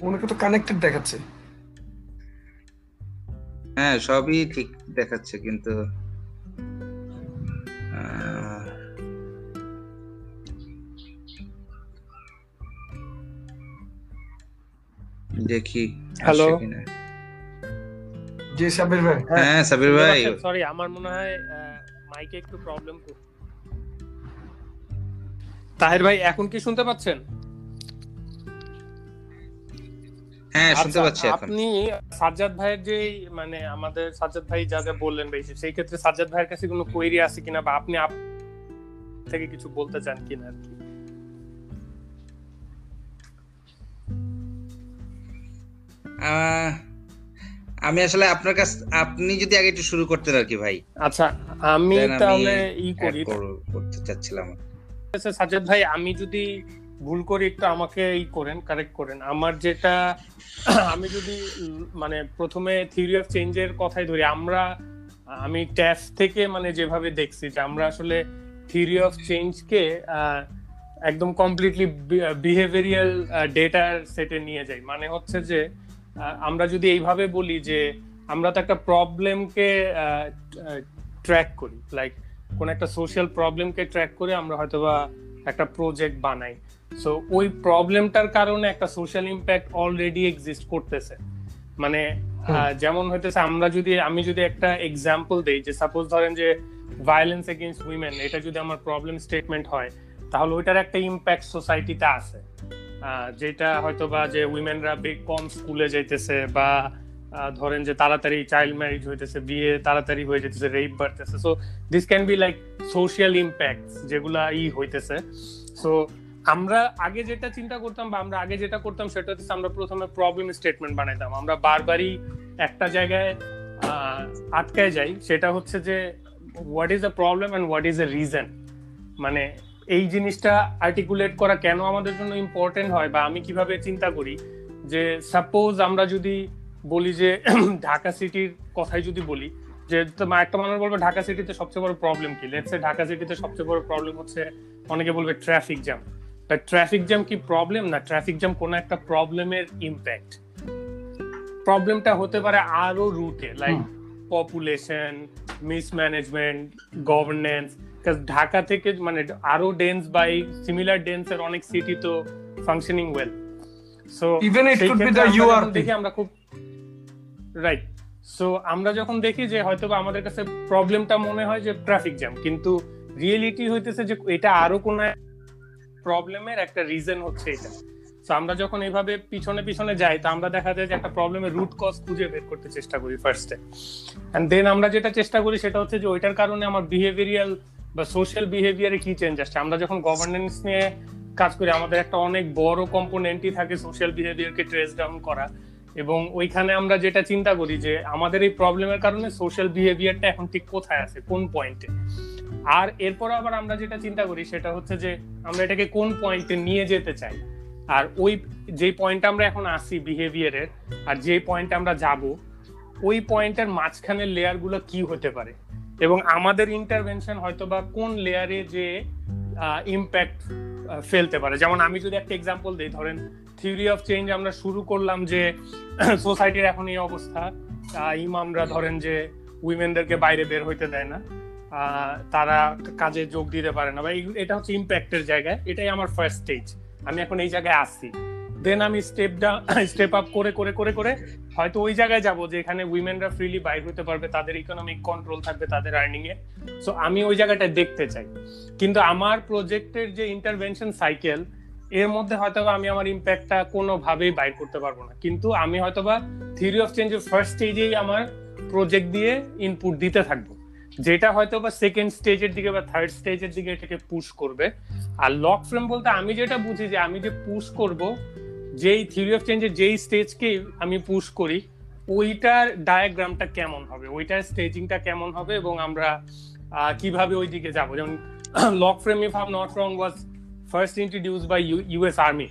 ওনাকে তো কানেক্টেড দেখাচ্ছে। হ্যাঁ সবই ঠিক দেখাচ্ছে কিন্তু আহ, দেখি হ্যালো জি সাব্বির ভাই। হ্যাঁ সাবির ভাই। সরি আমার মনে হয় মাইকে একটু প্রবলেম তাহির ভাই এখন কি শুনতে পাচ্ছেন? হ্যাঁ শুনতে আচ্ছা, পাচ্ছি এখন। আপনি সাজ্জাদ ভাইয়ের যে মানে আমাদের সাজ্জাদ ভাই যা যা বললেন ভাই সেই ক্ষেত্রে সাজ্জাদ ভাইয়ের কাছে কোনো কোয়েরি আছে কিনা বা আপনি আপ থেকে কিছু বলতে চান কিনা আর কি? আমি আসলে আপনার কাছ আপনি যদি আগে একটু শুরু করতেন আর কি ভাই। আচ্ছা আমি তাহলে ই করি। করতে চাচ্ছিলাম। আচ্ছা সাজ্জাদ ভাই আমি যদি ভুল করি একটু আমাকে এই করেন কারেক্ট করেন। আমার যেটা, আমি যদি মানে প্রথমে থিওরি অফ চেঞ্জের কথাই ধরি, আমরা, আমি ট্যাফ থেকে মানে যেভাবে দেখছি যে আমরা আসলে থিওরি অফ চেঞ্জকে একদম কমপ্লিটলি বিহেভিয়ারিয়াল ডেটার সেটে নিয়ে যাই। মানে হচ্ছে যে আমরা যদি এইভাবে বলি যে, আমরা তো একটা প্রবলেমকে ট্র্যাক করি। লাইক কোন একটা সোশ্যাল প্রবলেমকে ট্র্যাক করে আমরা হয়তোবা একটা প্রজেক্ট বানাই। সো ওই প্রবলেমটার কারণে একটা সোশ্যাল ইম্প্যাক্ট অলরেডি এক্সিস্ট করতেছে। মানে যেমন হইতেছে আমরা যদি আমি যদি একটা এক্সাম্পল দেই যে সাপোজ ধরেন যে ভায়োলেন্স এগেইনস্ট উইমেন এটা যদি আমার প্রবলেম স্টেটমেন্ট হয় তাহলে ওইটার একটা ইম্প্যাক্ট সোসাইটিতে আছে। যেটা হয়তো বা যে উইমেনরা কম স্কুলে যাইতেছে বা ধরেন যে তাড়াতাড়ি চাইল্ড ম্যারেজ হইতেছে বিয়ে তাড়াতাড়ি হয়ে যেতেছে রেপ বাড়তেছে। So this can be like social impact যেগুলা ই হইতেছে। সো আমরা আগে যেটা চিন্তা করতাম বা আমরা আগে যেটা করতাম সেটা হচ্ছে আমরা প্রথমে প্রবলেম স্টেটমেন্ট বানাইতাম। আমরা বারবারই একটা জায়গায় আটকায় যাই। সেটা হচ্ছে যে what is the problem and what is the reason মানে এই জিনিসটা আর্টিকুলেট করা কেন আমাদের জন্য ইম্পর্টেন্ট হয় বা আমি কীভাবে চিন্তা করি? যে সাপোজ আমরা যদি বলি যে, ঢাকা সিটির কথাই যদি বলি, যে একটা মানুষ বলবে ঢাকা সিটিতে সবচেয়ে বড় প্রবলেম কি? লেটসে ঢাকা সিটিতে সবচেয়ে বড় প্রবলেম হচ্ছে, অনেকে বলবে ট্রাফিক জ্যাম তা ট্রাফিক জ্যাম কি প্রবলেম না ট্রাফিক জ্যাম কোনো একটা প্রবলেমের ইম্প্যাক্ট প্রবলেমটা হতে পারে আরও রুটে like population mismanagement governance Dhaka থেকে মানে আরও ডেন্স বাই সিমিলার ডেন্স এর অনেক সিটি তো functioning well so Even it could be the URP. দেখি আমরা খুব রাইট সো আমরা যখন দেখি যে হয়তো আমাদের কাছে প্রবলেমটা মনে হয় যে ট্রাফিক জ্যাম কিন্তু রিয়েলিটি হইতেছে যে এটা আরও কোনো প্রবলেমের একটা রিজন হচ্ছে এটা। তো আমরা যখন এইভাবে পিছনে পিছনে যাই, তো আমরা দেখা যায় যে একটা প্রবলেমের রুট কজ খুঁজে বের করতে চেষ্টা করি ফার্স্টে এন্ড দেন আমরা যেটা চেষ্টা করি সেটা হচ্ছে যে ওইটার কারণে আমার বিহেভিয়ারিয়াল বা সোশ্যাল বিহেভিয়ারে কি চেঞ্জ আসছে। আমরা যখন গভর্নেন্স নিয়ে কাজ করি, আমাদের একটা অনেক বড় কম্পোনেন্টই থাকে সোশ্যাল বিহেভিয়ারকে ট্রেস ডাউন করা। এবং ওইখানে আমরা যেটা চিন্তা করি যে আমাদের এই প্রবলেমের কারণে সোশ্যাল বিহেভিয়ারটা এখন ঠিক কোথায় আছে? কোন পয়েন্টে আর এরপর আবার আমরা যেটা চিন্তা করি সেটা হচ্ছে যে আমরা এটাকে কোন পয়েন্টে নিয়ে যেতে চাই? আর ওই যে পয়েন্ট আমরা এখন আসি বিহেভিয়ারের আর যে পয়েন্টে আমরা যাব, ওই পয়েন্টের মাঝখানের লেয়ারগুলো কি হতে পারে? এবং আমাদের ইন্টারভেনশন হয়তো বা কোন লেয়ারে যে ইম্প্যাক্ট ফেলতে পারে? যেমন আমি যদি একটা এক্সাম্পল দিই, ধরেন থিওরি অফ চেঞ্জ আমরা শুরু করলাম যে সোসাইটির এখন এই অবস্থা। ইমামরা ধরেন যে উইমেনদেরকে বাইরে বের হইতে দেয় না। তারা কাজে যোগ দিতে পারে না বা এটা হচ্ছে ইম্প্যাক্টের জায়গায়। এটাই আমার ফার্স্ট স্টেজ আমি এখন এই জায়গায় আসছি দেন আমি স্টেপ স্টেপ আপ করে করে করে করে হয়তো ওই জায়গায় যাব যেখানে উইমেনরা ফ্রিলি বাইর হতে পারবে, তাদের ইকোনমিক কন্ট্রোল থাকবে, তাদের আর্নিং এ। সো আমি ওই জায়গাটা দেখতে চাই। কিন্তু আমার প্রজেক্টের যে ইন্টারভেনশন সাইকেল এর মধ্যে হয়তো আমি আমার ইম্প্যাক্টটা কোনোভাবেই বাইর করতে পারব না। কিন্তু আমি হয়তো বা থিওরি অফ চেঞ্জের ফার্স্ট স্টেজেই আমার প্রজেক্ট দিয়ে ইনপুট দিতে থাকব। যেটা হয়তো বা সেকেন্ড স্টেজের দিকে বা থার্ড স্টেজের দিকে এটাকে পুশ করবে। আর লক ফ্রেম বলতে আমি যেটা বুঝি যে আমি যে পুশ করব যেই থিওরি অফ চেঞ্জের যেই স্টেজকে আমি পুশ করি ওইটার ডায়াগ্রামটা কেমন হবে? ওইটার স্টেজিংটা কেমন হবে এবং আমরা কীভাবে ওই দিকে যাব? যেমন log frame if am not wrong was first introduced by US army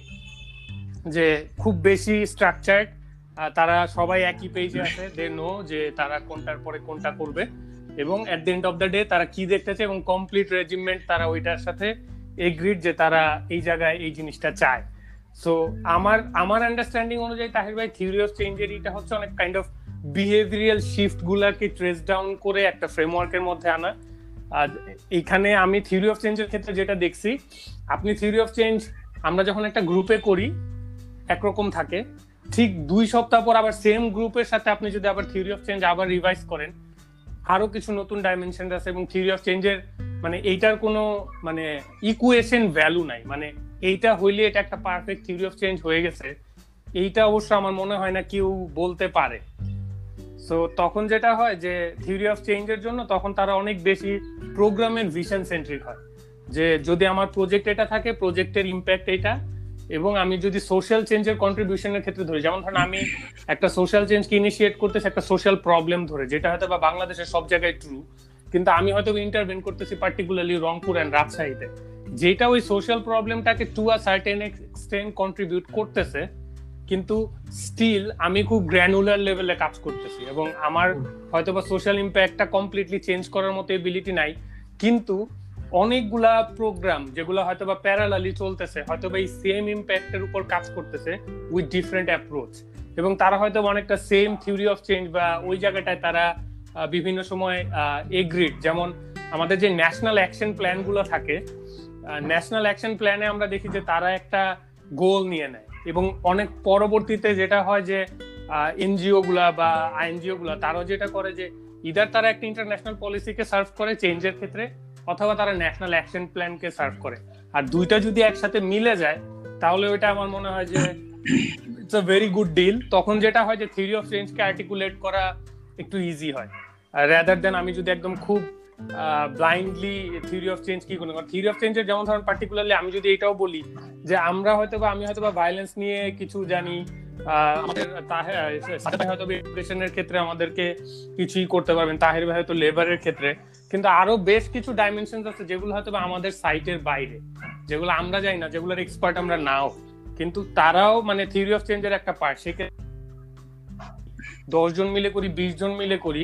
যে খুব বেশি স্ট্রাকচার্ড তারা সবাই একই পেজে আছে দে নো যে তারা কোনটার পরে কোনটা করবে। এবং at the end of the day তারা কি দেখতেছে এবং কমপ্লিট রেজিমেন্ট তারা ওইটার সাথে এগ্রিড যে তারা এই জায়গায় এই জিনিসটা চায়। সো আমার আমার আন্ডারস্ট্যান্ডিং অনুযায়ী তাহির ভাই থিওরি অফ চেঞ্জের এটা হচ্ছে অনেক কাইন্ড অফ বিহেভিয়ারাল শিফট গুলাকে ট্রেস ডাউন করে একটা ফ্রেমওয়ার্কের মধ্যে আনা। আর এখানে আমি থিওরি অফ চেঞ্জের ক্ষেত্রে যেটা দেখছি, আপনি থিওরি অফ চেঞ্জ আমরা যখন একটা গ্রুপে করি, একরকম থাকে। ঠিক দুই সপ্তাহ পর আবার সেম গ্রুপের সাথে আপনি যদি আবার থিওরি অফ চেঞ্জ আবার রিভাইজ করেন আরও কিছু নতুন ডাইমেনশন আছে এবং থিওরি অফ চেঞ্জের মানে এইটার কোনো মানে ইকুয়েশন ভ্যালু নাই। মানে এইটা হইলে এটা একটা পারফেক্ট থিওরি অফ চেঞ্জ হয়ে গেছে। এইটা অবশ্য আমার মনে হয় না কেউ বলতে পারে। সো তখন যেটা হয় যে থিওরি অফ চেঞ্জের জন্য তখন তারা অনেক বেশি প্রোগ্রামের ভিশন সেন্ট্রিক হয়। যে যদি আমার প্রজেক্ট এটা থাকে প্রজেক্টের ইম্প্যাক্ট এটা এবং আমি যদি সোশ্যাল চেঞ্জের কন্ট্রিবিউশনের ক্ষেত্রে ধরি যেমন ধরেন আমি একটা সোশ্যাল চেঞ্জকে ইনিশিয়েট করতেছি একটা সোশ্যাল প্রবলেম ধরে যেটা হয়তো বা বাংলাদেশের সব জায়গায় ট্রু কিন্তু আমি হয়তো ইন্টারভেন করতেছি পার্টিকুলারলি রংপুর অ্যান্ড রাজশাহীতে। যেটা ওই social প্রবলেমটাকে to a certain extent contribute করতেছে কিন্তু স্টিল আমি খুব গ্র্যানুলার লেভেলে কাজ করতেছি এবং আমার হয়তো বা সোশ্যাল ইম্প্যাক্টটা কমপ্লিটলি চেঞ্জ করার মতো এবিলিটি নাই কিন্তু অনেকগুলা প্রোগ্রাম যেগুলো হয়তো বা প্যারালালি চলতেছে হয়তো বা এই সেম ইম্প্যাক্টের উপর কাজ করতেছে উইথ ডিফারেন্ট অ্যাপ্রোচ এবং তারা হয়তো অনেকটা সেম থিওরি অফ চেঞ্জ বা ওই জায়গাটায় তারা বিভিন্ন সময় এগ্রিড যেমন আমাদের যে ন্যাশনাল অ্যাকশন প্ল্যানগুলো থাকে ন্যাশনাল অ্যাকশন প্ল্যানে আমরা দেখি যে তারা একটা গোল নিয়ে নেয় এবং অনেক পরবর্তীতে যেটা হয় যে এনজিও গুলা বা আইএনজিও গুলা তারাও যেটা করে যে ইদার তারা একটা ইন্টারন্যাশনাল পলিসিকে সার্ভ করে চেঞ্জের ক্ষেত্রে অথবা তারা ন্যাশনাল অ্যাকশন প্ল্যানকে সার্ভ করে। আর দুইটা যদি একসাথে মিলে যায় তাহলে ওইটা আমার মনে হয় যে it's a very good deal তখন যেটা হয় যে থিওরি অফ চেঞ্জকে আর্টিকুলেট করা একটু ইজি হয়। রাদার দেন আমি যদি একদম খুব ব্লাইন্ডলি থিওরি অফ চেঞ্জ কি কোনো থিওরি অফ চেঞ্জের যেমন ধরেন পার্টিকুলারলি আমি যদি এটাও বলি যে আমরা হয়তো বা আমি হয়তো বা ভায়োলেন্স নিয়ে কিছু জানি আমাদের ক্ষেত্রে আমাদেরকে কিছুই করতে পারবেন, তাহের ভাই হয়তো লেবারের ক্ষেত্রে। কিন্তু আরও বেশ কিছু ডাইমেনশন আছে যেগুলো হয়তো বা আমাদের সাইটের বাইরে, যেগুলো আমরা জানি না, যেগুলোর এক্সপার্ট আমরা নাও। কিন্তু তারাও মানে থিওরি অফ চেঞ্জের একটা পার্ট সেক্ষেত্রে দশ জন মিলে করি বিশ জন মিলে করি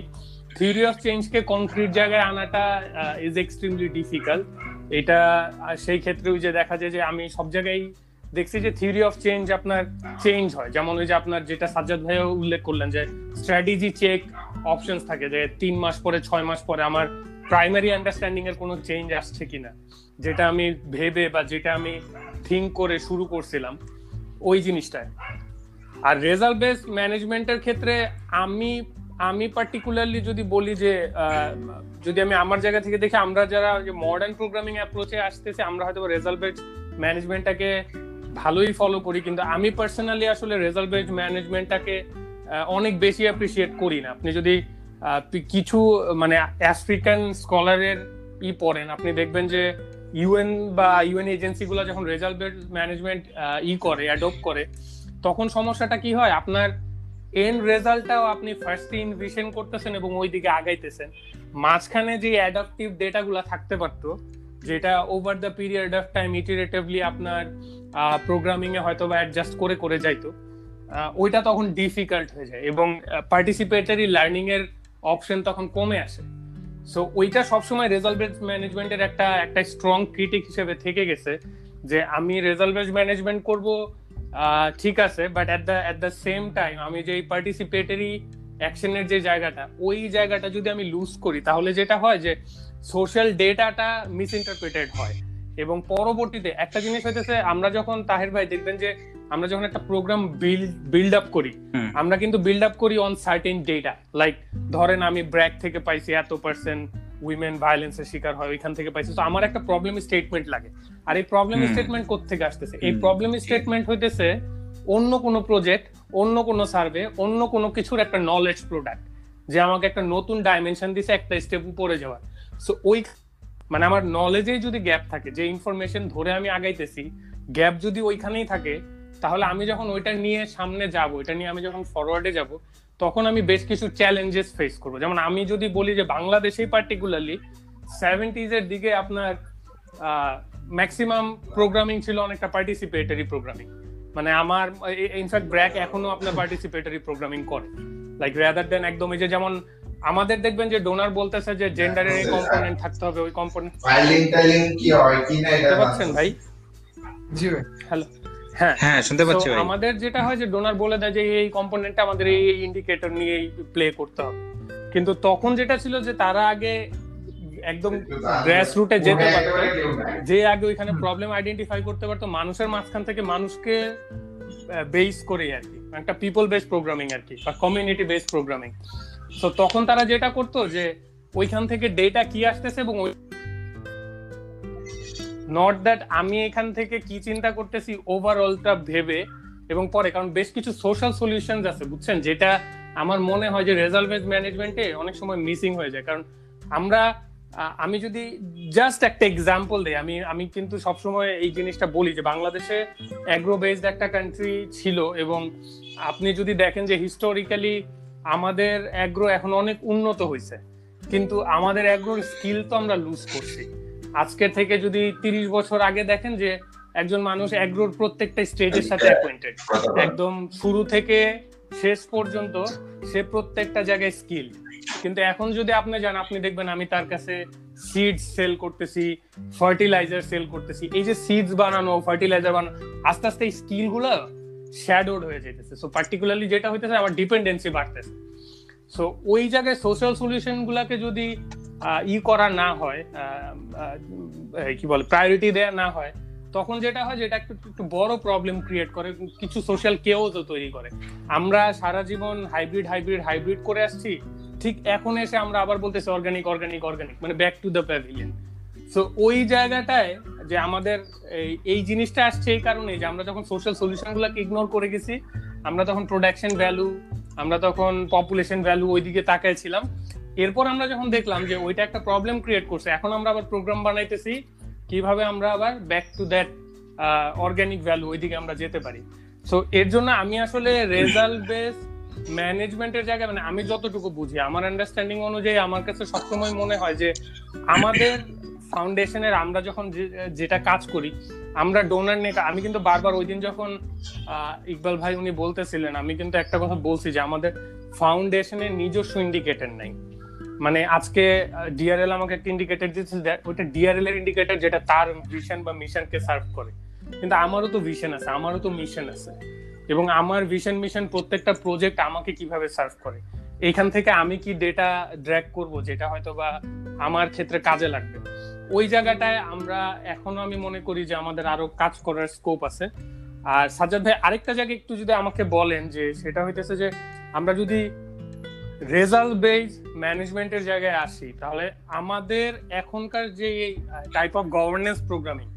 থিওরি অফ চেঞ্জকে কনক্রিট জায়গায় আনাটা ইজ এক্সট্রিমলি ডিফিকাল্ট এটা সেই ক্ষেত্রেও যে দেখা যায় যে আমি সব জায়গায় দেখছি যে থিওরি অফ চেঞ্জ আপনার চেঞ্জ হয়। যেমন ওই যে আপনার যেটা সাজ্জাদ ভাইও উল্লেখ করলেন যে স্ট্র্যাটেজি চেক অপশনস থাকে যে তিন মাস পরে, ছয় মাস পরে আমার প্রাইমারি আন্ডারস্ট্যান্ডিং এর কোনো চেঞ্জ আসছে কিনা। যেটা আমি ভেবে বা যেটা আমি থিঙ্ক করে শুরু করছিলাম ওই জিনিসটায়। আর রেজাল্ট বেস ম্যানেজমেন্টের ক্ষেত্রে আমি আমি পার্টিকুলারলি যদি বলি যে যদি আমি আমার জায়গা থেকে দেখি আমরা যারা মডার্ন প্রোগ্রামিং অ্যাপ্রোচে আসতেছে, আমরা হয়তো রেজাল্ট বেস ম্যানেজমেন্টটাকে ভালোই ফলো করি, কিন্তু আমি পার্সোনালি আসলে রেজাল্ট বেস ম্যানেজমেন্টটাকে অনেক বেশি অ্যাপ্রিসিয়েট করি না। আপনি যদি কিছু মানে আফ্রিকান স্কলারের ই পড়েন, আপনি দেখবেন যে ইউএন বা ইউএন এজেন্সিগুলো যখন রেজাল্ট বেস ম্যানেজমেন্ট ই করে অ্যাডপ্ট করে, তখন সমস্যাটা কি হয়? আপনার এন্ড রেজাল্টটাও আপনি ফার্স্ট ইনভিশন করতেছেন এবং ওইদিকে আগাইতেছেন। মাঝখানে যে অ্যাডাপটিভ ডেটাগুলো থাকতে পারতো, যেটা over the period of time iteratively আপনার প্রোগ্রামিং এ হয়তো বা অ্যাডজাস্ট করে করে যাইতো ওইটা তখন ডিফিকাল্ট হয়ে যায় এবং পার্টিসিপেটরি লার্নিং এর অপশন তখন কমে আসে। সো ওইটা সবসময় রেজাল্ট ম্যানেজমেন্টের একটা একটা স্ট্রং ক্রিটিক হিসেবে থেকে গেছে যে আমি রেজাল্ট ম্যানেজমেন্ট করব ঠিক আছে but at the at the same time আমি যে পার্টিসিপেটরি অ্যাকশনের যে জায়গাটা ওই জায়গাটা যদি আমি লুজ করি তাহলে যেটা হয় যে সোশ্যাল ডেটাটা মিস ইন্টারপ্রিটেড হয়। এবং পরবর্তীতে একটা জিনিস হইতেছে আমরা যখন তাহের ভাই দেখবেন যে আমরা যখন একটা প্রোগ্রাম বিল্ড বিল্ড আপ করি আমরা কিন্তু বিল্ড আপ করি অন সার্টেন ডেটা লাইক ধরেন আমি ব্র্যাক থেকে পাইছি এত পার্সেন্ট উইমেন ভায়োলেন্সের শিকার হয় ওইখান থেকে পাইছি। তো আমার একটা প্রবলেম স্টেটমেন্ট লাগে। আর এই প্রবলেম। স্টেটমেন্ট থেকে আসতেছে? এই প্রবলেম স্টেটমেন্ট হইতেছে অন্য কোনো প্রজেক্ট অন্য কোনো সার্ভে অন্য কোনো কিছুর একটা নলেজ প্রোডাক্ট যে আমাকে একটা নতুন ডাইমেনশন দিছে একটা স্টেপ উপরে যাওয়ার। সো ওই মানে আমার নলেজেই যদি গ্যাপ থাকে যে ইনফরমেশন ধরে আমি আগাইতেছি গ্যাপ যদি ওইখানেই থাকে তাহলে আমি যখন ওইটা নিয়ে সামনে যাব ওইটা নিয়ে আমি যখন ফরওয়ার্ডে যাব তখন আমি বেশ কিছু চ্যালেঞ্জেস ফেস করব। যেমন আমি যদি বলি যে বাংলাদেশেই পার্টিকুলারলি সেভেন্টিজ এর দিকে আপনার ম্যাক্সিমাম প্রোগ্রামিং ছিল অনেকটা পার্টিসিপেটরি প্রোগ্রামিং মানে আমার ইনফ্যাক্ট ব্র্যাক এখনও আপনার পার্টিসিপেটরি প্রোগ্রামিং করে। লাইক রাদার দেন একদম এই যে যেমন আমাদের দেখবেন যে ডোনার বলতেছে যে জেন্ডারের এই কম্পোনেন্ট থাকতে হবে ওই কম্পোনেন্ট ফাইলিং টাইলিং কি হয় কি না এটা পারছেন ভাই? জি ভাই। হ্যালো হ্যাঁ। হ্যাঁ শুনতে পাচ্ছি ভাই। আমাদের যেটা হয় যে ডোনার বলে দেয় যে এই কম্পোনেন্টটা আমাদের এই ইন্ডিকেটর নিয়ে প্লে করতে হবে। কিন্তু তখন যেটা ছিল যে তারা আগে একদম গ্রাস রুটে যেতে পারতো। যে আগে ওইখানে প্রবলেম আইডেন্টিফাই করতে পারতো মানুষের মাঝখান থেকে মানুষকে বেস করে আর কি। একটা পিপল বেস প্রোগ্রামিং আর কি বা কমিউনিটি বেস প্রোগ্রামিং তো তখন তারা যেটা করতো যে ওইখান থেকে ডেটা কি আসতেছে এবং ওই নট দ্যাট আমি এখান থেকে কি চিন্তা করতেছি ওভারঅলটা ভেবে এবং পরে, কারণ বেশ কিছু সোশ্যাল সলিউশন আছে, বুঝছেন? যেটা আমার মনে হয় যে রেজাল্ট ম্যানেজমেন্টে অনেক সময় মিসিং হয়ে যায়। কারণ আমরা আমি যদি জাস্ট একটা এক্সাম্পল দেই, আমি আমি কিন্তু সবসময় এই জিনিসটা বলি যে বাংলাদেশে অ্যাগ্রো বেসড একটা কান্ট্রি ছিল এবং আপনি যদি দেখেন যে হিস্টোরিক্যালি আমাদের অ্যাগ্রো এখন অনেক উন্নত হয়েছে। কিন্তু আমাদের অ্যাগ্রোর স্কিল তো আমরা লুজ করছি। আজকে থেকে যদি তিরিশ বছর আগে দেখেন যে একজন মানুষ অ্যাগ্রোর প্রত্যেকটা স্টেজের সাথে অ্যাকোয়েন্টেড একদম শুরু থেকে শেষ পর্যন্ত সে প্রত্যেকটা জায়গায় স্কিল কিন্তু এখন যদি আপনি যান, আপনি দেখবেন আমি তার কাছে সিডস সেল করতেছি ফার্টিলাইজার সেল করতেছি। এই যে সিডস বানানো ফার্টিলাইজার বানানো, আস্তে আস্তে এই স্কিলগুলো শ্যাডোড হয়ে যেতেছে সো পার্টিকুলারলি যেটা হইতেছে, আমার ডিপেন্ডেন্সি বাড়তেছে। সো ওই জায়গায় সোশ্যাল সলিউশন গুলাকে যদি ই করা না হয় কি বলে প্রায়োরিটি দেয়া না হয়, তখন যেটা হয় যেটা একটু একটু বড় প্রবলেম ক্রিয়েট করে, কিছু সোশ্যাল কেওজও তৈরি করে। আমরা সারা জীবন হাইব্রিড হাইব্রিড হাইব্রিড করে আসছি, ঠিক এখন এসে আমরা আবার বলতেছি অর্গানিক অর্গানিক অর্গানিক মানে back to the pavilion so ওই জায়গাটায় যে আমাদের এই জিনিসটা আসছে এই কারণে যে আমরা যখন সোশ্যাল সলিউশনগুলোকে ইগনোর করে গেছি, আমরা তখন প্রোডাকশন ভ্যালু আমরা তখন পপুলেশন ভ্যালু ওইদিকে তাকায় ছিলাম এরপর আমরা যখন দেখলাম যে ওইটা একটা প্রবলেম ক্রিয়েট করছে, এখন আমরা আবার প্রোগ্রাম বানাইতেছি, কীভাবে আমরা আবার back to that organic value ওইদিকে আমরা যেতে পারি। সো এর জন্য আমি আসলে রেজাল্ট বেস ম্যানেজমেন্টের জায়গায় মানে আমি যতটুকু বুঝি, আমার আন্ডারস্ট্যান্ডিং অনুযায়ী আমার কাছে সবসময় মনে হয় যে আমাদের ফাউন্ডেশনের আমরা যখন যেটা কাজ করি, আমরা ডোনার নিয়ে আমি কিন্তু বারবার ওই দিন যখন ইকবাল ভাই উনি বলতেছিলেন, আমি কিন্তু একটা কথা বলছি যে আমাদের ফাউন্ডেশনের নিজস্ব ইন্ডিকেটর নাই। মানে আজকে ডিআরএল আমাকে একটা ইন্ডিকেটর দিচ্ছে ওইটা ডিআরএল এর ইন্ডিকেটর যেটা তার ভিশন বা মিশনকে সার্ভ করে। কিন্তু আমারও তো ভিশন আছে, আমারও তো মিশন আছে। এবং আমার ভিশন মিশন প্রত্যেকটা প্রজেক্ট আমাকে কীভাবে সার্ভ করে? এইখান থেকে আমি কি ডেটা ড্র্যাগ করব, যেটা হয়তো বা আমার ক্ষেত্রে কাজে লাগবে? ওই জায়গাটায় আমরা এখনও আমি মনে করি যে আমাদের আরও কাজ করার স্কোপ আছে। আর সাজ্জাদ ভাই, আরেকটা জায়গায় একটু যদি আমাকে বলেন যে সেটা হইতেছে যে আমরা যদি রেজাল্ট বেস ম্যানেজমেন্টের জায়গায় আসি, তাহলে আমাদের এখনকার যে type of governance programming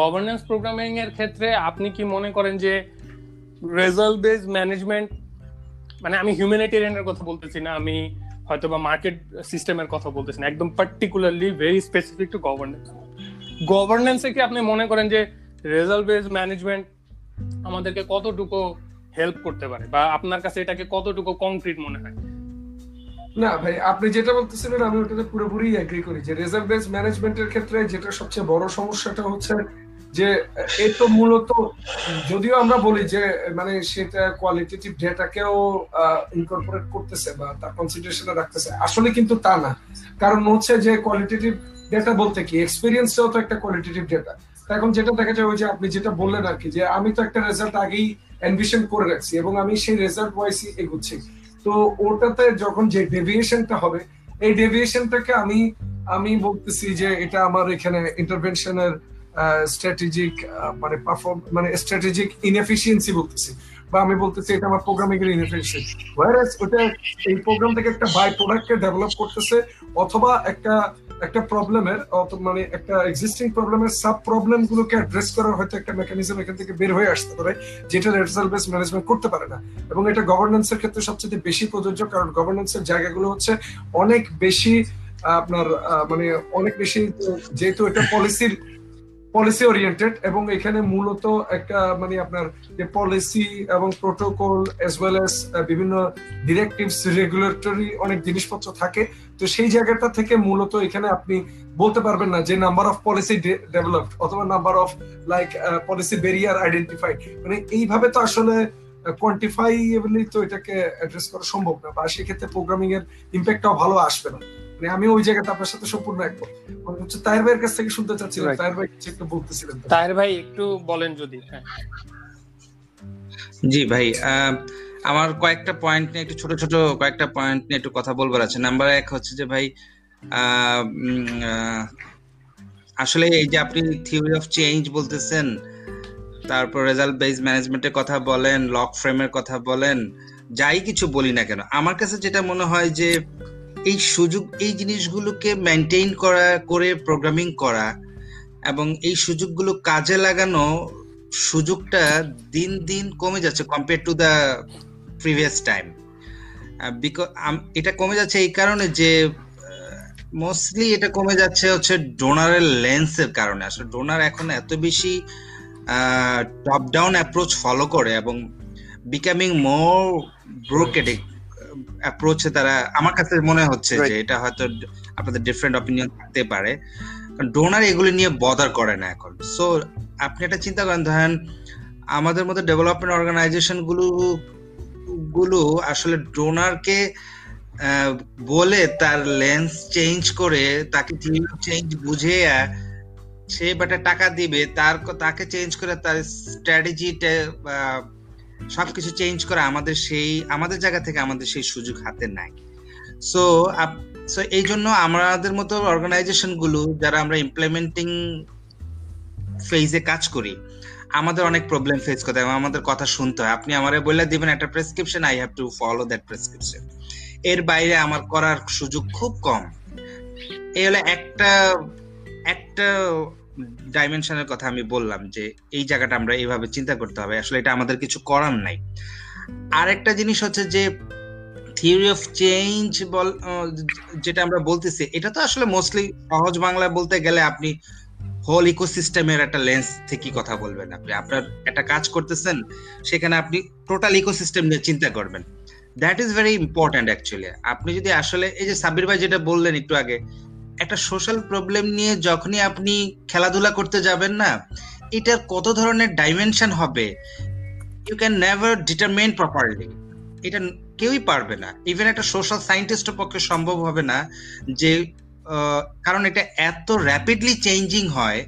governance programming এর ক্ষেত্রে আপনি কি মনে করেন যে রেজাল্ট বেস ম্যানেজমেন্ট মানে আমি হিউম্যানিটেরিয়ানের কথা বলতেছি না, আমি হয়তো বা মার্কেট সিস্টেমের কথা বলতেছেন, একদম particularly very specific to governance গভর্নেন্সে কি আপনি মনে করেন যে রেজাল্ট বেস ম্যানেজমেন্ট আমাদেরকে কতটুকু হেল্প করতে পারে? বা আপনার কাছে এটাকে কতটুকু কংক্রিট মনে হয়? না ভাই, আপনি যেটা বলতেছিলেন, আমি ওটাতে পুরোপুরি এগ্রি করি যে রেজাল্ট বেস ম্যানেজমেন্টের ক্ষেত্রে যেটা সবচেয়ে বড় সমস্যাটা হচ্ছে যে, এ তো মূলত, যদিও আমরা বলি যে মানে সেটা কোয়ালিটেটিভ ডেটাকেও ইনকর্পোরেট করতেছে বা তার কনসিডারেশনে রাখতেছে। আসলে কিন্তু তা না। কারণ হচ্ছে যে কোয়ালিটেটিভ ডেটা বলতে কি এক্সপিরিয়েন্সটাও তো একটা কোয়ালিটেটিভ ডেটা এখন যেটা দেখা যায়, ওই যে আপনি যেটা বললেন আর কি, যে আমি তো একটা রেজাল্ট আগেই এনভিশন করে রাখছি এবং আমি সেই রেজাল্ট ওয়াইসই এগুচ্ছি। তো ওটাতে যখন যে ডেভিয়েশনটা হবে, এই ডেভিয়েশনটাকে আমি আমি বলতেছি যে, এটা আমার এখানে ইন্টারভেনশনের স্ট্র্যাটেজিক মানে পারফর্ম মানে স্ট্র্যাটেজিক ইনএফিসিয়েন্সি বলতেছি। বা আমি বলতেছি এটা আমার প্রোগ্রামিং এর ইনএফিসিয়েন্সি ওয়ারাস ওটা এই প্রোগ্রাম থেকে একটা বাই প্রোডাক্টকে ডেভেলপ করতেছে অথবা একটা একটা প্রবলেমের মানে একটা এক্সিস্টিং প্রবলেমের সাব প্রবলেম গুলোকে অ্যাড্রেস করার হয়তো একটা মেকানিজম এখান থেকে বের হয়ে আসতে পারে, যেটা রেজাল্ট বেস ম্যানেজমেন্ট করতে পারে না। এবং এটা গভর্নেন্সের ক্ষেত্রে সবচেয়ে বেশি প্রযোজ্য, কারণ গভর্নেন্সের জায়গাগুলো হচ্ছে অনেক বেশি আপনার মানে অনেক বেশি, যেহেতু এটা পলিসির পলিসি ওরিয়েন্টেড এবং এখানে মূলত একটা মানে আপনার যে পলিসি এবং প্রোটোকল এজ ওয়েল এস বিভিন্ন ডিরেক্টিভস রেগুলেটরি অনেক জিনিসপত্র থাকে। তো সেই জায়গাটা থেকে মূলত এখানে আপনি বলতে পারবেন না যে নাম্বার অফ পলিসি ডেভেলপড অথবা number of like policy barrier identified মানে এইভাবে তো আসলে কোয়ান্টিফাইবলি তো এটাকে অ্যাড্রেস করা সম্ভব না বা সেক্ষেত্রে প্রোগ্রামিং এর ইম্প্যাক্টটাও ভালো আসবে না। মানে আমি ওই জায়গাটা আপনার সাথে সম্পূর্ণ একমত। মানে হচ্ছে তাহের ভাইয়ের কাছ থেকে শুনতে চাচ্ছিলাম। তাহের ভাই কিছু একটু বলতেছিলেন তাহের ভাই একটু বলেন যদি হ্যাঁ। জি ভাই আমার কয়েকটা পয়েন্ট নিয়ে একটু ছোট ছোট কয়েকটা পয়েন্ট নিয়ে একটু কথা বলবার আছে। নাম্বার এক হচ্ছে যে ভাই আসলে এই যে আপনি থিওরি অফ চেঞ্জ বলতেছেন তারপর রেজাল্ট বেস ম্যানেজমেন্টের কথা বলেন লক ফ্রেমের কথা বলেন যাই কিছু বলি না কেন আমার কাছে যেটা মনে হয় যে এই সুযোগ, এই জিনিসগুলোকে মেনটেন করা, করে প্রোগ্রামিং করা এবং এই সুযোগগুলো কাজে লাগানো সুযোগটা দিন দিন কমে যাচ্ছে compare to the previous time এটা কমে যাচ্ছে এই কারণে যে মোস্টলি এটা কমে যাচ্ছে হচ্ছে ডোনারের লেন্সের কারণে। আসলে ডোনার এখন এত বেশি টপ ডাউন অ্যাপ্রোচ ফলো করে এবং বিকামিং মোর ব্রোকেটিক অ্যাপ্রোচে তারা আমার কাছে মনে হচ্ছে যে এটা হয়তো আপনাদের ডিফারেন্ট অপিনিয়ন থাকতে পারে। ডোনার এগুলি নিয়ে বদার করে না এখন। সো আপনি এটা চিন্তা করেন ধরেন আমাদের মধ্যে ডেভেলপমেন্ট অর্গানাইজেশনগুলো গুলো আসলে ডোনারকে বলে তার লেন্স চেঞ্জ করে তাকে চেঞ্জ বুঝে সে বাটা টাকা দিবে তার তাকে চেঞ্জ করে তার স্ট্র্যাটেজিটা সবকিছু চেঞ্জ করা আমাদের সেই, আমাদের জায়গা থেকে আমাদের সেই সুযোগ হাতে নাই। সো সো এই জন্য আমাদের মতো অর্গানাইজেশনগুলো যারা আমরা ইমপ্লিমেন্টিং ফেজে কাজ করি, আমাদের অনেক প্রবলেম ফেস করতে হয় আমাদের কথা শুনতে হয়। আপনি আমারে বলে দিবেন একটা prescription I have to follow that prescription এর বাইরে আমার করার সুযোগ খুব কম। এই হলো একটা একটা ডাইমেনশনের কথা আমি বললাম যে এই জায়গাটা আমরা এইভাবে চিন্তা করতে হবে। আসলে এটা আমাদের কিছু করার নাই। আরেকটা জিনিস হচ্ছে যে থিওরি অফ চেঞ্জ বল যেটা আমরা বলতেছি, এটা তো আসলে মোস্টলি সহজ বাংলা বলতে গেলে আপনি হোল ইকোসিস্টেমের একটা লেন্স থেকে কথা বলবেন আপনি। আপনার একটা কাজ করতেছেন, সেখানে আপনি টোটাল ইকোসিস্টেম নিয়ে চিন্তা করবেন। That is very important actually আপনি যদি আসলে, এই যে সাব্বির ভাই যেটা বললেন একটু আগে একটা সোশ্যাল প্রবলেম নিয়ে যখনই আপনি খেলাধুলা করতে যাবেন না, এটার কত ধরনের ডাইমেনশন হবে? You can never determine properly এটা কেউই পারবে না। ইভেন একটা সোশ্যাল সায়েন্টিস্টের পক্ষে সম্ভব হবে না যে কারণ এটা এত র্যাপিডলি চেঞ্জিং হয়